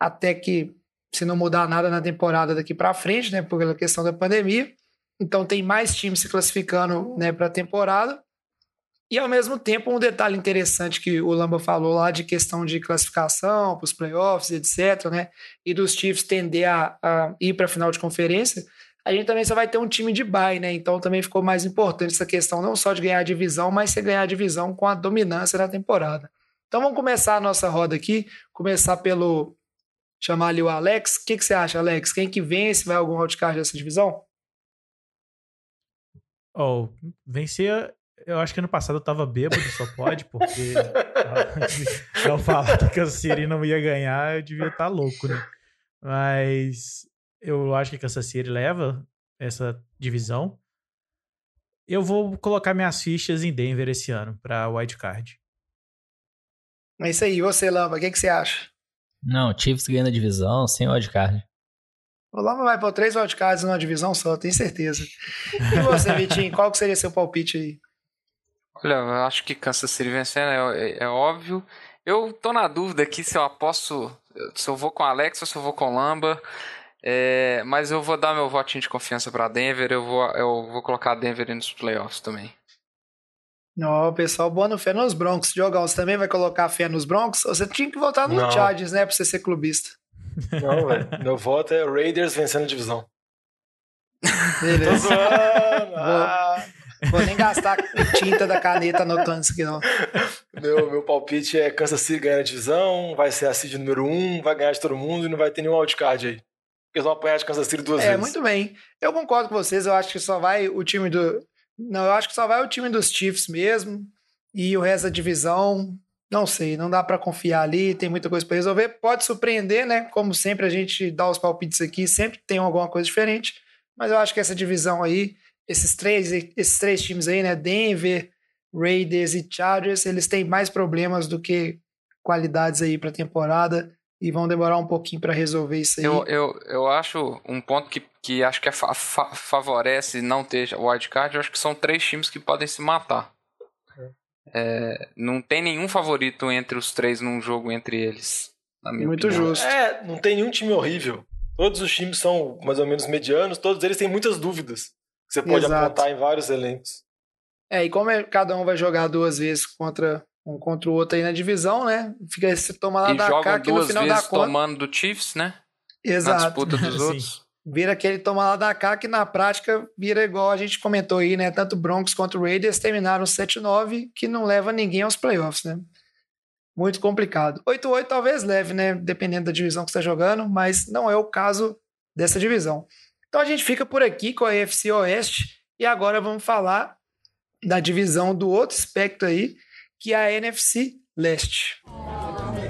S3: Até que, se não mudar nada na temporada daqui para frente, né? Por questão da pandemia. Então tem mais times se classificando né, para a temporada. E ao mesmo tempo, um detalhe interessante que o Lamba falou lá de questão de classificação para os playoffs, etc., né? E dos Chiefs tender a, a ir para a final de conferência a gente também só vai ter um time de bye, né? Então também ficou mais importante essa questão não só de ganhar a divisão, mas se ganhar a divisão com a dominância da temporada. Então vamos começar a nossa roda aqui, começar pelo chamar ali o Alex. O que, que você acha, Alex? Quem que vence? Vai algum wildcard dessa divisão?
S6: Oh, vencer eu acho que ano passado eu tava bêbado, só pode, porque eu falar que Kansas City não ia ganhar, eu devia estar tá louco, né? Mas eu acho que Kansas City leva essa divisão. Eu vou colocar minhas fichas em Denver esse ano para wildcard.
S3: É isso aí. Você, Lamba, o que, que você acha?
S7: Não, Chiefs ganha a divisão sem wildcard.
S3: O Lamba vai para três wildcards numa divisão só, tenho certeza. E você, Vitinho, qual que seria seu palpite aí?
S5: Olha, eu acho que Kansas City vencendo é, é, é, óbvio. Eu tô na dúvida aqui se eu aposto, se eu vou com Alex ou se eu vou com Lamba. É, mas eu vou dar meu votinho de confiança para Denver. Eu vou, eu vou colocar Denver nos playoffs também.
S3: Não, pessoal, boa no fé nos Broncos. Diogão, você também vai colocar fé nos Broncos? Você tinha que votar no Chargers, né? Pra você ser clubista.
S4: Não, velho. Meu voto é Raiders vencendo a divisão.
S3: Beleza. vou, vou, nem gastar tinta da caneta anotando isso aqui, não.
S4: Meu, meu palpite é Kansas City ganhar a divisão, vai ser a seed número um, vai ganhar de todo mundo e não vai ter nenhum wildcard aí. eles vão apanhar de Kansas City duas
S3: É,
S4: vezes.
S3: muito bem. Eu concordo com vocês, eu acho que só vai o time do. Não, eu acho que só vai o time dos Chiefs mesmo. E o resto da divisão, não sei, não dá pra confiar ali, tem muita coisa pra resolver. Pode surpreender, né? Como sempre a gente dá os palpites aqui, sempre tem alguma coisa diferente. Mas eu acho que essa divisão aí, esses três, esses três times aí, né? Denver, Raiders e Chargers, eles têm mais problemas do que qualidades aí pra temporada e vão demorar um pouquinho pra resolver isso aí.
S5: Eu, eu, eu acho um ponto que, que acho que é fa- fa- favorece não ter wildcard, eu acho que são três times que podem se matar. É, não tem nenhum favorito entre os três num jogo entre eles. na minha
S3: Muito
S5: opinião.
S3: justo.
S4: É, não tem nenhum time horrível. Todos os times são mais ou menos medianos, todos eles têm muitas dúvidas. Você pode
S3: Exato.
S4: apontar em vários elencos.
S3: É, e como é- cada um vai jogar duas vezes contra um contra o outro aí na divisão, né? Fica esse toma lá
S5: E
S3: da cá que no final da conta.
S5: tomando do Chiefs, né? Na
S3: Exato.
S5: disputa dos outros.
S3: Vira aquele toma lá da cá que na prática vira igual a gente comentou aí, né? Tanto Broncos quanto Raiders terminaram 7-9, que não leva ninguém aos playoffs, né? Muito complicado. 8-8 talvez leve, né? Dependendo da divisão que você está jogando, mas não é o caso dessa divisão. Então a gente fica por aqui com a AFC Oeste e agora vamos falar da divisão do outro espectro aí, que é a NFC Leste.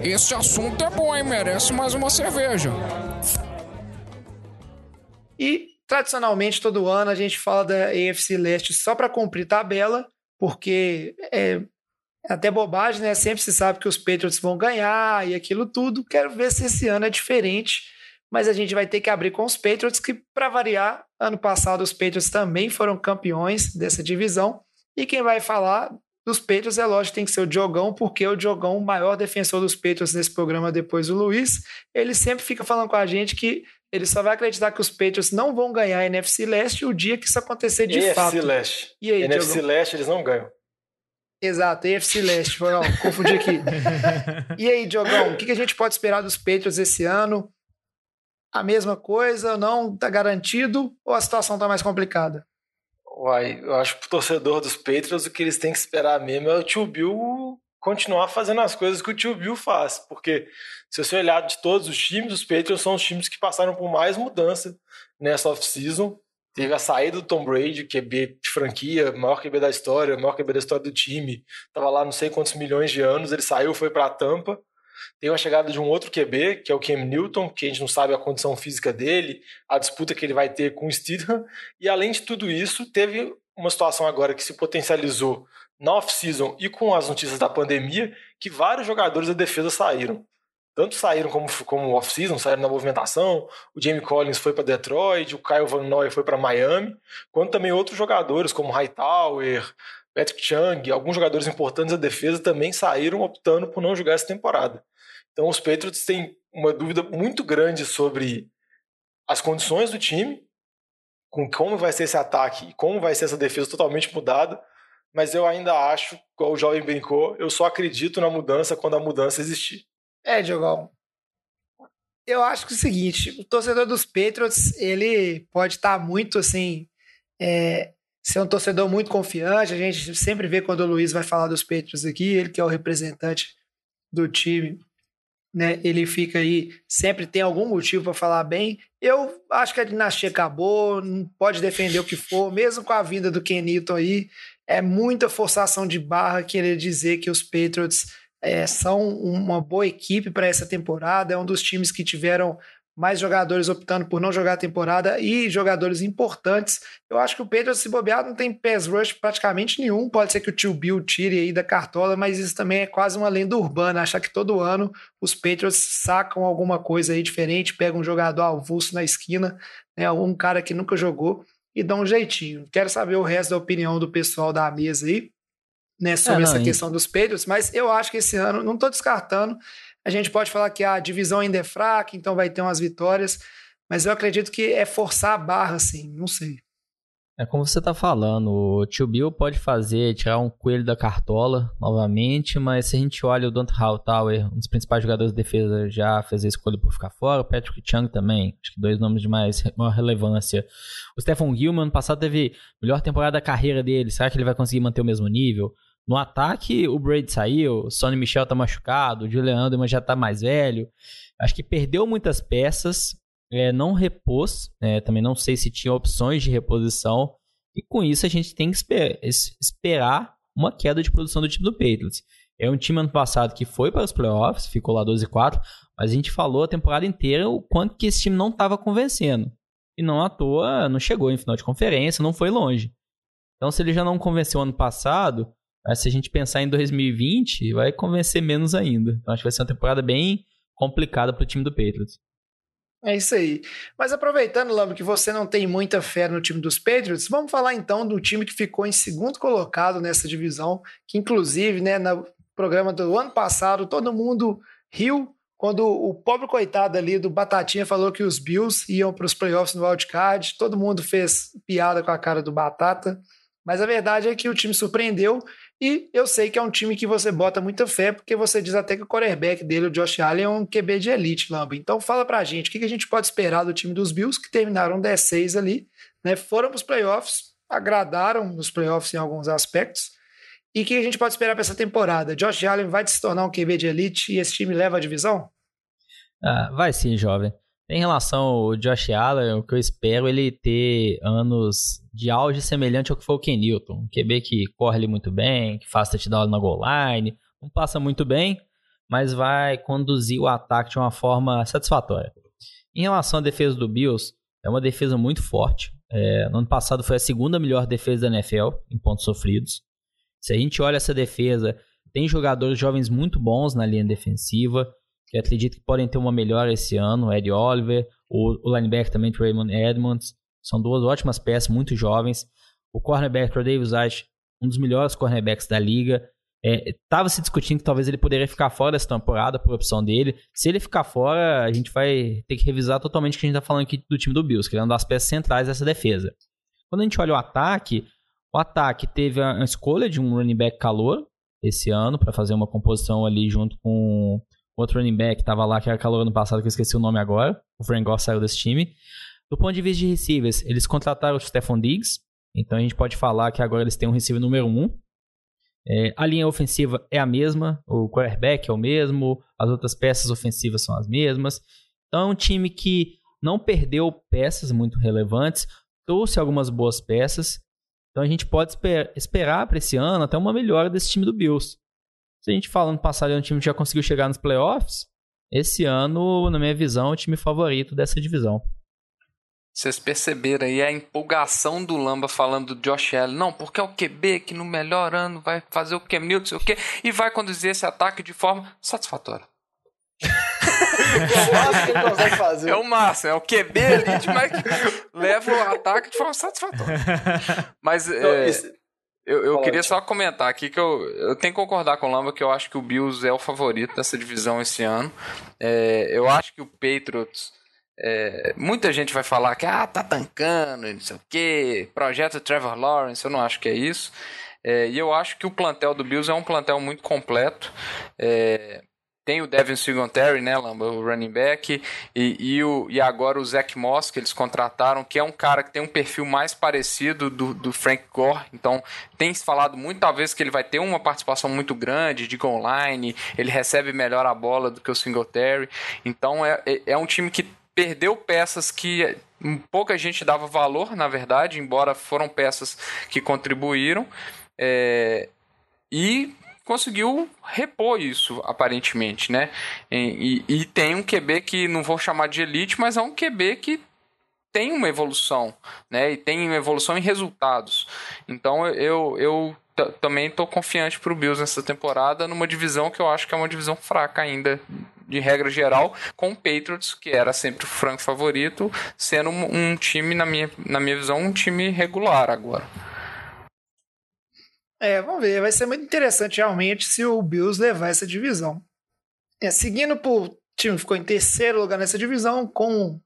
S9: Esse assunto é bom, hein? Merece mais uma cerveja.
S3: E tradicionalmente todo ano a gente fala da AFC Leste só para cumprir tabela, porque é até bobagem, né? Sempre se sabe que os Patriots vão ganhar e aquilo tudo. Quero ver se esse ano é diferente, mas a gente vai ter que abrir com os Patriots, que para variar, ano passado os Patriots também foram campeões dessa divisão. E quem vai falar dos Patriots é lógico tem que ser o Diogão, porque o Diogão, o maior defensor dos Patriots nesse programa depois do Luiz, ele sempre fica falando com a gente que ele só vai acreditar que os Patriots não vão ganhar a NFC Leste o dia que isso acontecer de
S4: EFC
S3: fato.
S4: Leste.
S3: E aí,
S4: NFC
S3: Diogão?
S4: Leste eles não ganham.
S3: Exato, EFC Leste. Foi, ó, confundi aqui. e aí, Diogão, o que que a gente pode esperar dos Patriots esse ano? A mesma coisa, não tá garantido ou a situação tá mais complicada?
S4: Uai, eu acho que pro torcedor dos Patriots o que eles têm que esperar mesmo é o tio Bill continuar fazendo as coisas que o tio Bill faz. Porque se você olhar de todos os times, os Patriots são os times que passaram por mais mudança nessa off-season. Teve a saída do Tom Brady, QB de franquia, maior QB da história, maior QB da história do time. Tava lá não sei quantos milhões de anos, ele saiu, foi pra Tampa. Tem a chegada de um outro QB, que é o Cam Newton, que a gente não sabe a condição física dele, a disputa que ele vai ter com o Steedham. E além de tudo isso, teve uma situação agora que se potencializou na off-season e com as notícias da pandemia, que vários jogadores da defesa saíram. Tanto saíram como, como off-season, saíram na movimentação, o Jamie Collins foi para Detroit, o Kyle Van Noy foi para Miami, quanto também outros jogadores como Hightower, Patrick Chung, alguns jogadores importantes da defesa também saíram optando por não jogar essa temporada. Então os Patriots têm uma dúvida muito grande sobre as condições do time, com como vai ser esse ataque e como vai ser essa defesa totalmente mudada, mas eu ainda acho, igual o jovem brincou, eu só acredito na mudança quando a mudança existir.
S3: É, Diogão. Eu acho que é o seguinte, o torcedor dos Patriots, ele pode estar muito assim, é, ser um torcedor muito confiante. A gente sempre vê quando o Luiz vai falar dos Patriots aqui, ele que é o representante do time, né? Ele fica aí, sempre tem algum motivo para falar bem. Eu acho que a dinastia acabou, não pode defender o que for, mesmo com a vinda do Ken Newton aí, é muita forçação de barra querer dizer que os Patriots é, são uma boa equipe para essa temporada. É um dos times que tiveram mais jogadores optando por não jogar a temporada e jogadores importantes. Eu acho que o Pedro, se bobear, não tem pass rush praticamente nenhum. Pode ser que o tio Bill tire aí da cartola, mas isso também é quase uma lenda urbana. Achar que todo ano os Patriots sacam alguma coisa aí diferente, pegam um jogador avulso na esquina, né, um cara que nunca jogou e dão um jeitinho. Quero saber o resto da opinião do pessoal da mesa aí né, sobre
S7: É, não,
S3: essa
S7: e-
S3: questão dos Patriots, mas eu acho que esse ano, não estou descartando, a gente pode falar que a divisão ainda é fraca, então vai ter umas vitórias, mas eu acredito que é forçar a barra, assim, não sei.
S7: É como você tá falando, o tio Bill pode fazer, tirar um coelho da cartola novamente, mas se a gente olha o Dante Hightower, um dos principais jogadores de defesa, já fez a escolha por ficar fora, o Patrick Chung também, acho que dois nomes de mais maior relevância. O Stephen Gilman, ano passado, teve a melhor temporada da carreira dele, será que ele vai conseguir manter o mesmo nível? No ataque, o Brady saiu, o Sonny Michel tá machucado, o Julian Anderman já tá mais velho. Acho que perdeu muitas peças, é, não repôs, é, também não sei se tinha opções de reposição, e com isso a gente tem que esper esperar uma queda de produção do time do Patriots. É um time ano passado que foi para os playoffs, ficou lá 12 e 4, mas a gente falou a temporada inteira o quanto que esse time não estava convencendo. E não à toa, não chegou em final de conferência, não foi longe. Então, se ele já não convenceu ano passado, se a gente pensar em 2020, vai convencer menos ainda. Então, acho que vai ser uma temporada bem complicada para o time do Patriots.
S3: É isso aí. Mas aproveitando, Lambo, que você não tem muita fé no time dos Patriots, vamos falar então do time que ficou em segundo colocado nessa divisão, que inclusive, né, no programa do ano passado, todo mundo riu quando o pobre coitado ali do Batatinha falou que os Bills iam para os playoffs no wildcard, todo mundo fez piada com a cara do Batata, mas a verdade é que o time surpreendeu e eu sei que é um time que você bota muita fé, porque você diz até que o quarterback dele, o Josh Allen, é um QB de elite, Lamba. Então fala pra gente, o que a gente pode esperar do time dos Bills, que terminaram 10-6 ali, né? Foram pros playoffs, agradaram nos playoffs em alguns aspectos. E o que a gente pode esperar para essa temporada? Josh Allen vai se tornar um QB de elite e esse time leva a divisão?
S7: Ah, vai sim, jovem. Em relação ao Josh Allen, o que eu espero é ele ter anos de auge semelhante ao que foi o Ken Newton. Um QB que corre ali muito bem, que faz touchdown na goal line, não passa muito bem, mas vai conduzir o ataque de uma forma satisfatória. Em relação à defesa do Bills, é uma defesa muito forte. É, no ano passado foi a segunda melhor defesa da NFL em pontos sofridos. Se a gente olha essa defesa, tem jogadores jovens muito bons na linha defensiva que acredito que podem ter uma melhora esse ano, Eddie Oliver, o, o linebacker também, Raymond Edmonds, são duas ótimas peças, muito jovens. O cornerback, Davis White, um dos melhores cornerbacks da liga, estava é, se discutindo que talvez ele poderia ficar fora dessa temporada por opção dele. Se ele ficar fora, a gente vai ter que revisar totalmente o que a gente está falando aqui do time do Bills, que é uma das peças centrais dessa defesa. Quando a gente olha o ataque, o ataque teve a escolha de um running back calor esse ano para fazer uma composição ali junto com outro running back estava lá, que era calor ano passado, que eu esqueci o nome agora. O Frank Goss saiu desse time. Do ponto de vista de receivers, eles contrataram o Stephon Diggs. Então a gente pode falar que agora eles têm um receiver número 1. Um. É, a linha ofensiva é a mesma, o quarterback é o mesmo, as outras peças ofensivas são as mesmas. Então é um time que não perdeu peças muito relevantes, trouxe algumas boas peças. Então a gente pode esper esperar para esse ano até uma melhora desse time do Bills. Se a gente fala no passado é um time que já conseguiu chegar nos playoffs, esse ano, na minha visão, é o time favorito dessa divisão.
S5: Vocês perceberam aí a empolgação do Lamba falando do Josh Allen. Não, porque é o QB que no melhor ano vai fazer o Cam Newton, sei o quê, e vai conduzir esse ataque de forma satisfatória.
S3: fazer.
S5: É o máximo, é o QB elite, mas leva o ataque de forma satisfatória. Mas então, é, eu, eu queria só comentar aqui que eu, eu tenho que concordar com o Lamba que eu acho que o Bills é o favorito dessa divisão esse ano. É, eu acho que o Patriots. É, muita gente vai falar que ah, tá tancando, não sei o que, projeto Trevor Lawrence, eu não acho que é isso. É, e eu acho que o plantel do Bills é um plantel muito completo. É, tem o Devin Singletary, né, Lamba, o running back, e, e, o, e agora o Zach Moss, que eles contrataram, que é um cara que tem um perfil mais parecido do, do Frank Gore, então tem se falado muito, talvez, que ele vai ter uma participação muito grande de goal line, ele recebe melhor a bola do que o Singletary, então é, é, é um time que perdeu peças que pouca gente dava valor, na verdade, embora foram peças que contribuíram, é, e conseguiu repor isso, aparentemente, né? E, e, e, tem um QB que não vou chamar de elite, mas é um QB que tem uma evolução, né? E tem uma evolução em resultados. Então eu, eu também estou confiante para o Bills nessa temporada, numa divisão que eu acho que é uma divisão fraca ainda, de regra geral, com o Patriots, que era sempre o franco favorito, sendo um, um time, na minha, na minha visão, um time regular agora.
S3: É, vamos ver. Vai ser muito interessante realmente se o Bills levar essa divisão. É, seguindo por. Time ficou em terceiro lugar nessa divisão, com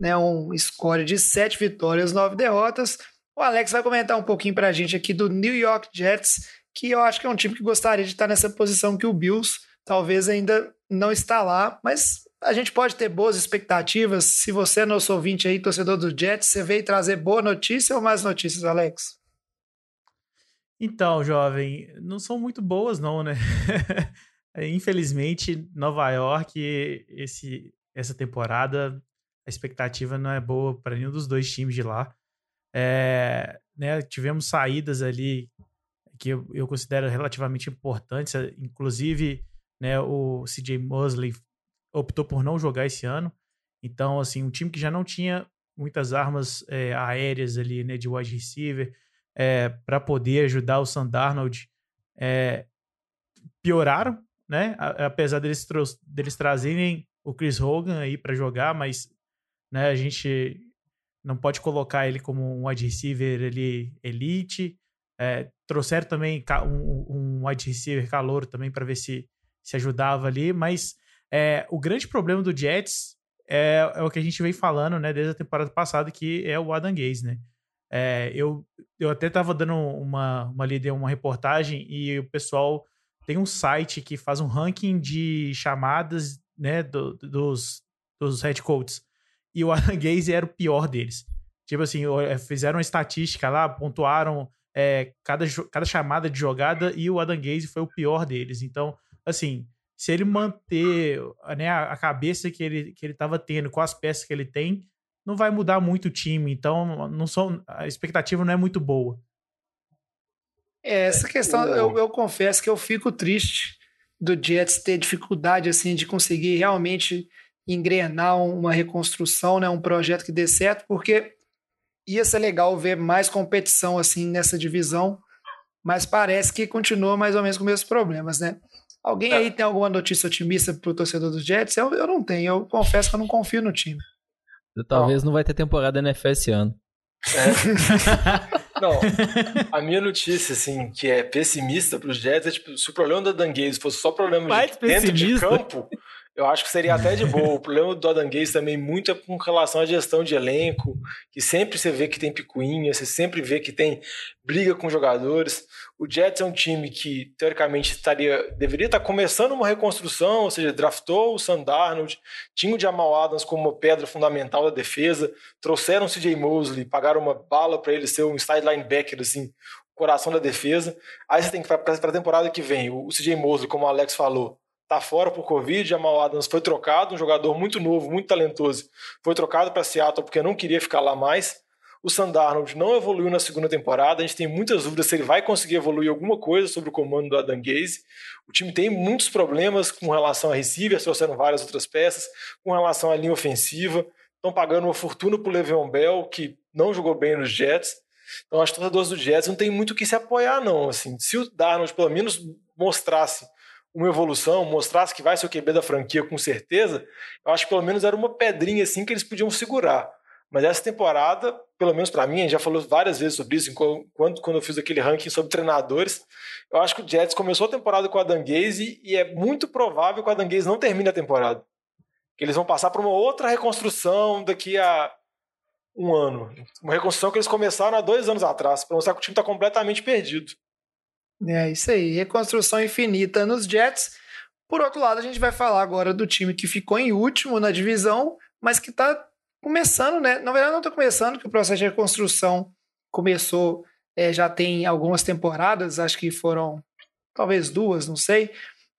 S3: né, um score de sete vitórias, nove derrotas. O Alex vai comentar um pouquinho pra gente aqui do New York Jets, que eu acho que é um time que gostaria de estar nessa posição que o Bills talvez ainda não está lá, mas a gente pode ter boas expectativas. Se você é nosso ouvinte aí, torcedor do Jets, você veio trazer boa notícia ou mais notícias, Alex?
S6: Então, jovem, não são muito boas, não, né? Infelizmente, Nova York, esse, essa temporada a expectativa não é boa para nenhum dos dois times de lá. É, né, tivemos saídas ali que eu, eu, considero relativamente importantes, inclusive né, o CJ Mosley optou por não jogar esse ano. Então, assim, um time que já não tinha muitas armas é, aéreas ali, né, de wide receiver, é, para poder ajudar o Sandarnold, é, pioraram, né? Apesar deles, deles trazerem o Chris Hogan aí para jogar, mas né, a gente não pode colocar ele como um wide receiver ele, elite. É, trouxeram também um, um wide receiver calor também para ver se se ajudava ali, mas é, o grande problema do Jets é, é, o que a gente vem falando, né, desde a temporada passada, que é o Adam Gaze, né? É, eu, eu até tava dando uma, uma lida, uma reportagem e o pessoal tem um site que faz um ranking de chamadas, né, do, dos, dos head coaches. E o Adam Gaze era o pior deles. Tipo assim, é, fizeram uma estatística lá, pontuaram é, cada, cada chamada de jogada e o Adam Gaze foi o pior deles. Então, assim, se ele manter né, a cabeça que ele, que ele tava tendo com as peças que ele tem, não vai mudar muito o time. Então, não são, a expectativa não é muito boa.
S3: É, essa questão, eu, eu confesso que eu fico triste do Jets ter dificuldade assim de conseguir realmente engrenar uma reconstrução, né, um projeto que dê certo, porque ia ser legal ver mais competição assim nessa divisão, mas parece que continua mais ou menos com os mesmos problemas, né? Alguém é. aí tem alguma notícia otimista pro torcedor dos Jets? Eu, eu não tenho, eu confesso que eu não confio no time.
S7: Talvez oh. não vai ter temporada NFL esse ano.
S4: É. não, a minha notícia, assim, que é pessimista pros Jets é tipo, se o problema da Danguese fosse só problema de dentro de campo, eu acho que seria até de boa. O problema do Adam Gaze também muito é com relação à gestão de elenco, que sempre você vê que tem picuinha, você sempre vê que tem briga com jogadores. O Jets é um time que, teoricamente, estaria, deveria estar começando uma reconstrução, ou seja, draftou o Sandarnold, tinha o Jamal Adams como uma pedra fundamental da defesa, trouxeram o CJ Mosley, pagaram uma bala para ele ser um side linebacker, assim, coração da defesa. Aí você tem que, para a temporada que vem, o CJ Mosley, como o Alex falou, tá fora por Covid. Jamal Adams foi trocado, um jogador muito novo, muito talentoso. Foi trocado para Seattle porque não queria ficar lá mais. O Sandarnold não evoluiu na segunda temporada. A gente tem muitas dúvidas se ele vai conseguir evoluir alguma coisa sobre o comando do Adam Gaze. O time tem muitos problemas com relação a receivers, trouxeram várias outras peças, com relação à linha ofensiva. Estão pagando uma fortuna para o Le'Veon Bell, que não jogou bem nos Jets. Então, as torcedores do Jets não tem muito o que se apoiar, não. Assim, se o Darnold pelo menos mostrasse uma evolução, mostrasse que vai ser o QB da franquia com certeza, eu acho que pelo menos era uma pedrinha assim que eles podiam segurar. Mas essa temporada, pelo menos para mim, a gente já falou várias vezes sobre isso, quando, quando eu fiz aquele ranking sobre treinadores, eu acho que o Jets começou a temporada com a Danguese e é muito provável que o Danguese não termine a temporada. Que eles vão passar por uma outra reconstrução daqui a um ano. Uma reconstrução que eles começaram há dois anos atrás, para mostrar que o time está completamente perdido.
S3: É isso aí, reconstrução infinita nos Jets. Por outro lado, a gente vai falar agora do time que ficou em último na divisão, mas que está começando, né? Na verdade, não está começando, que o processo de reconstrução começou é, já tem algumas temporadas, acho que foram talvez duas, não sei.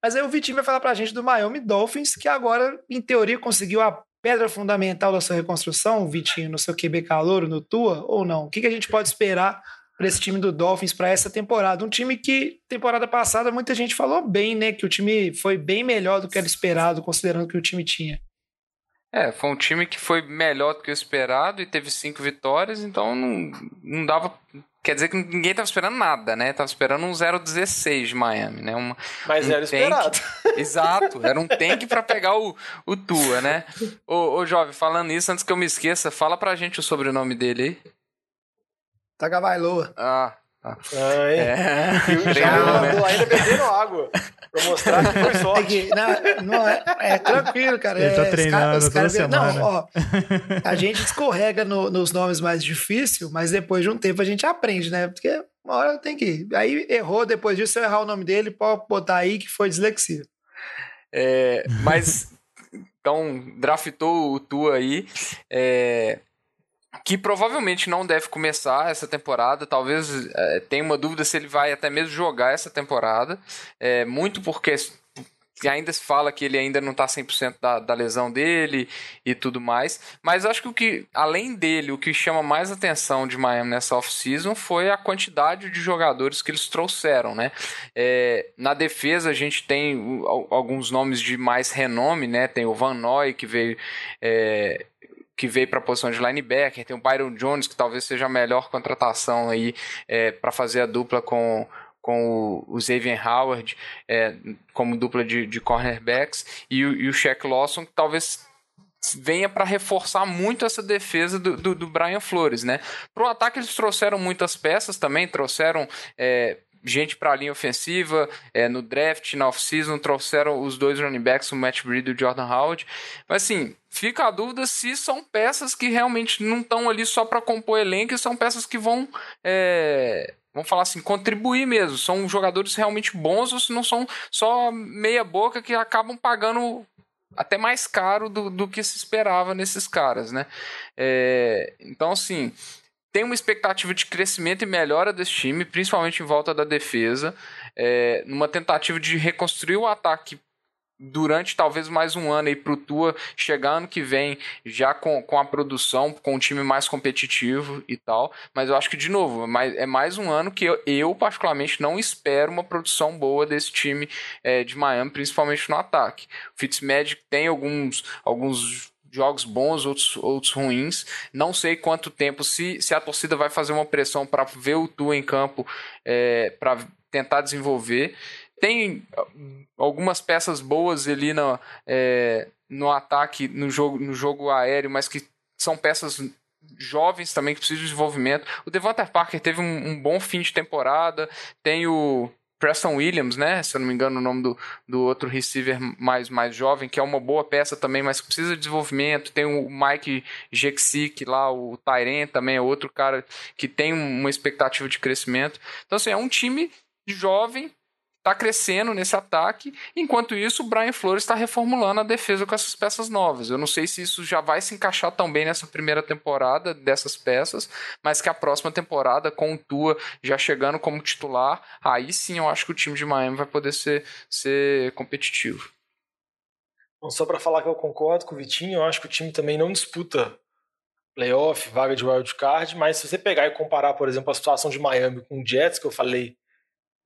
S3: Mas aí o Vitinho vai falar para a gente do Miami Dolphins, que agora, em teoria, conseguiu a pedra fundamental da sua reconstrução, Vitinho, no seu QB calor, no Tua, ou não? O que, que a gente pode esperar para esse time do Dolphins para essa temporada. Um time que, temporada passada, muita gente falou bem, né? Que o time foi bem melhor do que era esperado, considerando que o time tinha.
S5: É, foi um time que foi melhor do que o esperado e teve cinco vitórias, então não, não dava. Quer dizer que ninguém estava esperando nada, né? Tava esperando um 0-16 de Miami, né? Uma,
S4: Mas
S5: um
S4: era esperado.
S5: Exato, era um tank para pegar o, o Tua, né? Ô, ô, jovem, falando isso, antes que eu me esqueça, fala pra gente o sobrenome dele aí.
S3: Tagovailoa.
S5: Ah,
S4: ah. É. E o já né? ainda bebendo água. Pra mostrar que foi sorte.
S3: não, não é, é, tranquilo, cara.
S6: Ele
S3: tá
S6: é, treinando os cara, toda
S3: Não, ó, a gente escorrega no, nos nomes mais difíceis, mas depois de um tempo a gente aprende, né? Porque uma hora tem que ir. Aí errou, depois disso, se eu errar o nome dele, pode botar aí que foi dislexia.
S5: É, mas, então, draftou o Tu aí. É, que provavelmente não deve começar essa temporada. Talvez é, tenha uma dúvida se ele vai até mesmo jogar essa temporada. É, muito porque ainda se fala que ele ainda não está 100% da, da lesão dele e tudo mais. Mas acho que o que, além dele, o que chama mais atenção de Miami nessa off-season foi a quantidade de jogadores que eles trouxeram, né? É, na defesa a gente tem alguns nomes de mais renome, né? Tem o Van Noy que veio. É, que veio para a posição de linebacker, tem o Byron Jones, que talvez seja a melhor contratação aí é, para fazer a dupla com, com o, Xavier Howard é, como dupla de, de cornerbacks e, e o Shaq Lawson que talvez venha para reforçar muito essa defesa do, do, do Brian Flores, né? Para o ataque eles trouxeram muitas peças também, trouxeram é, gente para a linha ofensiva, é, no draft, na off-season, trouxeram os dois running backs, o Matt Breed e o Jordan Howard. Mas assim, fica a dúvida se são peças que realmente não estão ali só para compor elenco, e são peças que vão é, vamos falar assim, contribuir mesmo. São jogadores realmente bons ou se não são só meia boca que acabam pagando até mais caro do, do que se esperava nesses caras, né? É, então, assim, tem uma expectativa de crescimento e melhora desse time, principalmente em volta da defesa, é, numa tentativa de reconstruir o ataque durante talvez mais um ano aí pro Tua chegar ano que vem já com, com a produção, com um time mais competitivo e tal, mas eu acho que de novo, é mais, é mais um ano que eu, eu particularmente não espero uma produção boa desse time é, de Miami, principalmente no ataque. O Fitzmagic tem alguns alguns jogos bons, outros, outros ruins. Não sei quanto tempo, se, se a torcida vai fazer uma pressão para ver o Tua em campo, é, para tentar desenvolver. Tem algumas peças boas ali no, é, no ataque, no jogo, no jogo aéreo, mas que são peças jovens também que precisam de desenvolvimento. O Devonta Parker teve um, um, bom fim de temporada. Tem o Preston Williams, né? Se eu não me engano, o nome do, do outro receiver mais, mais jovem, que é uma boa peça também, mas precisa de desenvolvimento. Tem o Mike Jeksik lá, o Tyren também é outro cara que tem uma expectativa de crescimento. Então, assim, é um time jovem está crescendo nesse ataque. Enquanto isso, o Brian Flores está reformulando a defesa com essas peças novas. Eu não sei se isso já vai se encaixar tão bem nessa primeira temporada dessas peças, mas que a próxima temporada, com o Tua já chegando como titular, aí sim eu acho que o time de Miami vai poder ser, ser competitivo.
S4: Bom, só para falar que eu concordo com o Vitinho, eu acho que o time também não disputa playoff, vaga de wild card, mas se você pegar e comparar, por exemplo, a situação de Miami com o Jets, que eu falei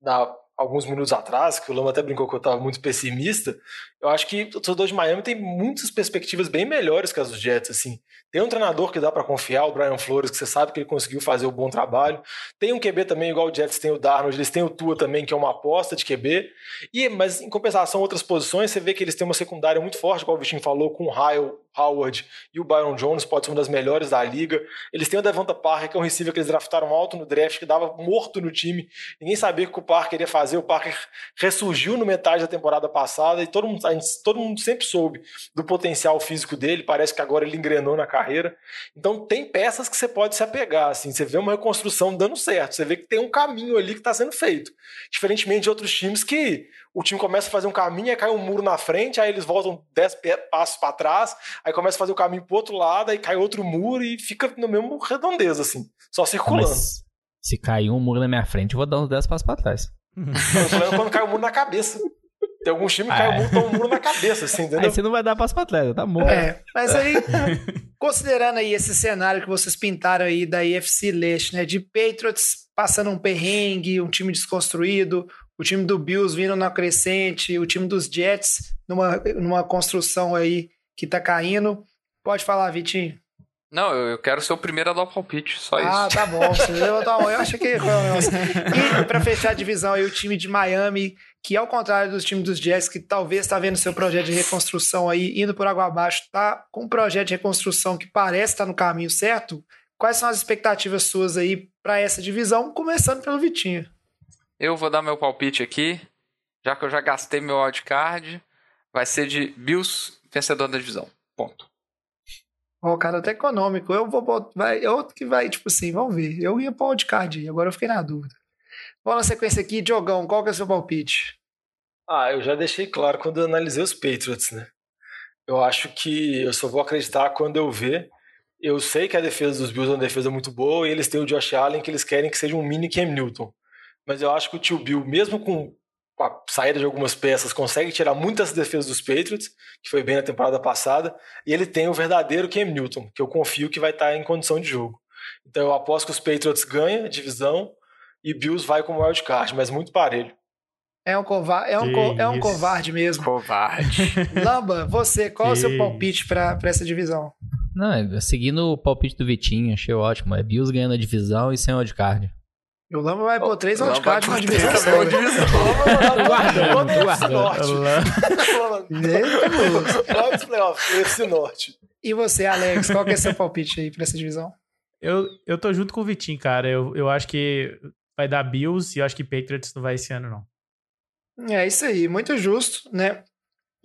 S4: da alguns minutos atrás, que o Lama até brincou que eu estava muito pessimista, eu acho que o torcedor de Miami tem muitas perspectivas bem melhores que as dos Jets, assim. Tem um treinador que dá para confiar, o Brian Flores, que você sabe que ele conseguiu fazer o um bom trabalho. Tem um QB também, igual o Jets tem o Darnold, eles têm o Tua também, que é uma aposta de QB. E, mas, em compensação, outras posições, você vê que eles têm uma secundária muito forte, igual o Vitinho falou, com o Ryle, Howard e o Byron Jones, pode ser uma das melhores da liga. Eles têm o Devonta Parker, que é um receiver que eles draftaram alto no draft, que dava morto no time. Ninguém sabia o que o Parker ia fazer. O Parker ressurgiu no metade da temporada passada e todo mundo, gente, todo mundo sempre soube do potencial físico dele. Parece que agora ele engrenou na carreira. Então tem peças que você pode se apegar. Assim, você vê uma reconstrução dando certo. Você vê que tem um caminho ali que está sendo feito. Diferentemente de outros times que o time começa a fazer um caminho, aí cai um muro na frente, aí eles voltam 10 passos para trás, aí começa a fazer o caminho pro outro lado, aí cai outro muro e fica no mesmo redondeza, assim, só circulando. Mas
S7: se cair um muro na minha frente, eu vou dar uns 10 passos para trás.
S4: o problema é quando cai o um muro na cabeça. Tem alguns times que cai um, muro, um muro na cabeça, assim, entendeu?
S7: Aí você não vai dar passo pra trás, tá bom.
S3: É, mas aí, considerando aí esse cenário que vocês pintaram aí da IFC Leste, né, de Patriots passando um perrengue, um time desconstruído, o time do Bills vindo na crescente, o time dos Jets numa, numa construção aí que tá caindo. Pode falar, Vitinho.
S5: Não, eu quero ser o primeiro a dar o palpite, só ah, isso.
S3: Ah, tá bom. Você levantou a mão, eu achei que foi o. E pra fechar a divisão aí, o time de Miami, que ao contrário dos times dos Jets, que talvez está vendo seu projeto de reconstrução aí, indo por água abaixo, tá com um projeto de reconstrução que parece estar tá no caminho certo. Quais são as expectativas suas aí para essa divisão, começando pelo Vitinho?
S5: Eu vou dar meu palpite aqui, já que eu já gastei meu wildcard. Vai ser de Bills vencedor da divisão. Ponto.
S3: Ó, oh, cara, até econômico. Eu vou botar. Vai, outro que vai, tipo assim, vamos ver. Eu ia para o wildcard, agora eu fiquei na dúvida. Vamos na sequência aqui, Diogão, qual que é o seu palpite?
S4: Ah, eu já deixei claro quando eu analisei os Patriots, né? Eu acho que eu só vou acreditar quando eu ver. Eu sei que a defesa dos Bills é uma defesa muito boa e eles têm o Josh Allen que eles querem que seja um mini Cam Newton mas eu acho que o tio Bill, mesmo com a saída de algumas peças, consegue tirar muitas defesas dos Patriots, que foi bem na temporada passada, e ele tem o verdadeiro Cam Newton, que eu confio que vai estar em condição de jogo. Então eu aposto que os Patriots ganham a divisão e Bills vai com o wildcard, mas muito parelho.
S3: É um, cova é um, co é um covarde mesmo.
S5: Covarde.
S3: Lamba, você, qual é o seu palpite para essa divisão?
S7: Não, é seguindo o palpite do Vitinho, achei ótimo. É Bills ganhando a divisão e sem wildcard.
S3: E o Lamba vai pôr três wildcards
S5: vai
S3: na
S5: pôr
S3: divisão. né?
S5: divisão.
S7: Guardando, guardando.
S4: Logo os playoffs, UFC Norte.
S3: E você, Alex, qual que é seu palpite aí pra essa divisão?
S6: Eu, eu tô junto com o Vitinho, cara. Eu, eu acho que vai dar Bills e eu acho que Patriots não vai esse ano, não.
S3: É isso aí, muito justo, né?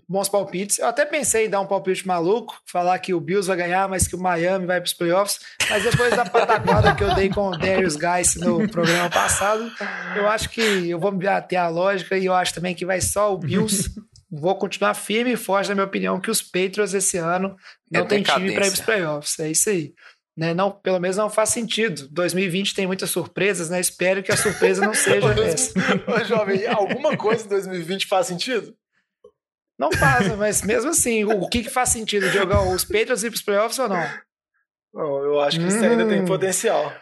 S3: Bons palpites. Eu até pensei em dar um palpite maluco, falar que o Bills vai ganhar, mas que o Miami vai para os playoffs. Mas depois da pataquada que eu dei com o Darius Guice no programa passado, eu acho que eu vou me ater à lógica e eu acho também que vai só o Bills. Vou continuar firme e forte na minha opinião que os Patriots esse ano não
S5: É
S3: tem time para ir para os playoffs. É isso aí. Né? Não, pelo menos não faz sentido. 2020 tem muitas surpresas, né? Espero que a surpresa não seja essa.
S4: Ô, jovem, alguma coisa em 2020 faz sentido?
S3: Não faz, né? mas mesmo assim, o, que, que faz sentido? Jogar os Patriots ir pros playoffs ou não?
S4: Não, eu acho que isso ainda tem
S3: Hum.
S4: potencial.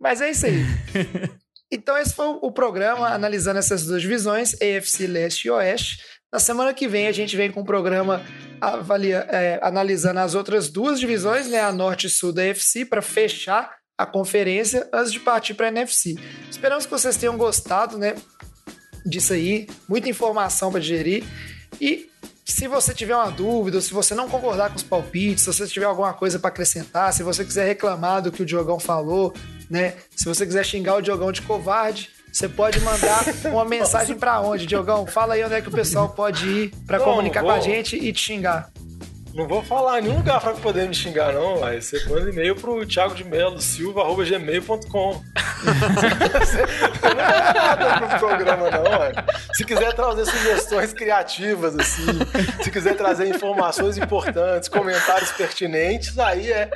S3: Mas é isso aí. Então, esse foi o programa analisando essas duas divisões, AFC Leste e Oeste. Na semana que vem, a gente vem com um programa avalia, é, analisando as outras duas divisões, né, a Norte e Sul da AFC, para fechar a conferência antes de partir para a NFC. Esperamos que vocês tenham gostado né, disso aí, muita informação para digerir. E se você tiver uma dúvida, se você não concordar com os palpites, se você tiver alguma coisa para acrescentar, se você quiser reclamar do que o Diogão falou, né? Se você quiser xingar o Diogão de covarde, você pode mandar uma mensagem para onde, Diogão? Fala aí onde é que o pessoal pode ir para comunicar com a
S4: vou.
S3: gente e te xingar.
S4: Não vou falar em nenhum lugar pra poder me xingar, não. Aí você manda e-mail pro Thiago de Melo, silva.gmail.com. Você não manda nada pro programa, não, ué. Se quiser trazer sugestões criativas, assim, se quiser trazer informações importantes, comentários pertinentes, aí é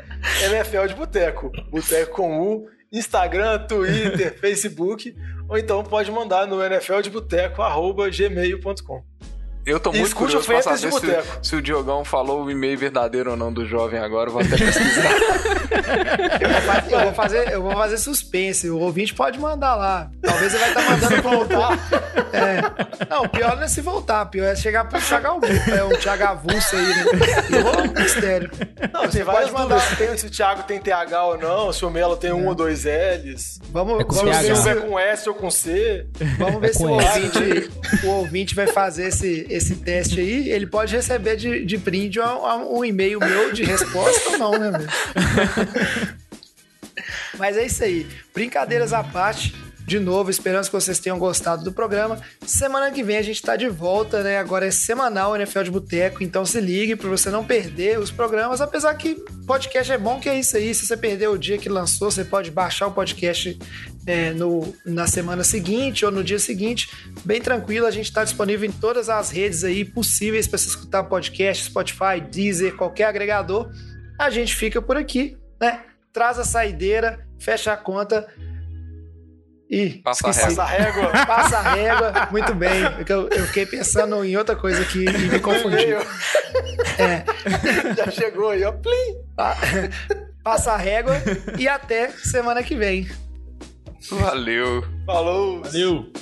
S4: NFL de Boteco. Boteco com U, Instagram, Twitter, Facebook, ou então pode mandar no nfldeboteco.gmail.com.
S5: Eu tô muito
S4: escute
S5: curioso pra saber se, se o Diogão falou o e-mail verdadeiro ou não do jovem agora. Eu vou até pesquisar.
S3: Eu vou, fazer, eu vou fazer suspense. O ouvinte pode mandar lá. Talvez ele vai estar mandando voltar. É. Não, o pior não é se voltar. O pior é chegar pro Thiago Avulso, é o Thiago Avulso aí, né? E um mistério.
S4: Não,
S3: Você pode mandar.
S4: dúvidas. Se, tem- se o Thiago tem TH ou não, se o Melo tem um ou dois L's.
S3: Vamos,
S7: É com
S4: Se o
S3: vamos, ver,
S4: Silva é
S3: se,
S4: com S ou com C.
S3: vamos ver
S7: É
S3: se o ouvinte, o ouvinte vai fazer esse, esse teste aí. Ele pode receber de, de brinde um, um e-mail meu de resposta ou não, né, meu? Mas é isso aí. Brincadeiras à parte. De novo, esperamos que vocês tenham gostado do programa. Semana que vem a gente tá de volta, né? Agora é semanal o NFL de Boteco, então se ligue para você não perder os programas. Apesar que podcast é bom, que é isso aí. Se você perder o dia que lançou, você pode baixar o podcast é, no, na semana seguinte ou no dia seguinte. Bem tranquilo, a gente está disponível em todas as redes aí possíveis para você escutar podcast, Spotify, Deezer, qualquer agregador. A gente fica por aqui, né? Traz a saideira, fecha a conta. Ih,
S5: Passa a
S3: esqueci.
S4: Passa a régua.
S3: Passa a régua, muito bem. porque Eu, eu fiquei pensando em outra coisa aqui e me confundi. É,
S4: Já chegou aí, ó. Plim.
S3: pa- passa a régua e até semana que vem.
S5: Valeu.
S4: Falou.
S8: Valeu.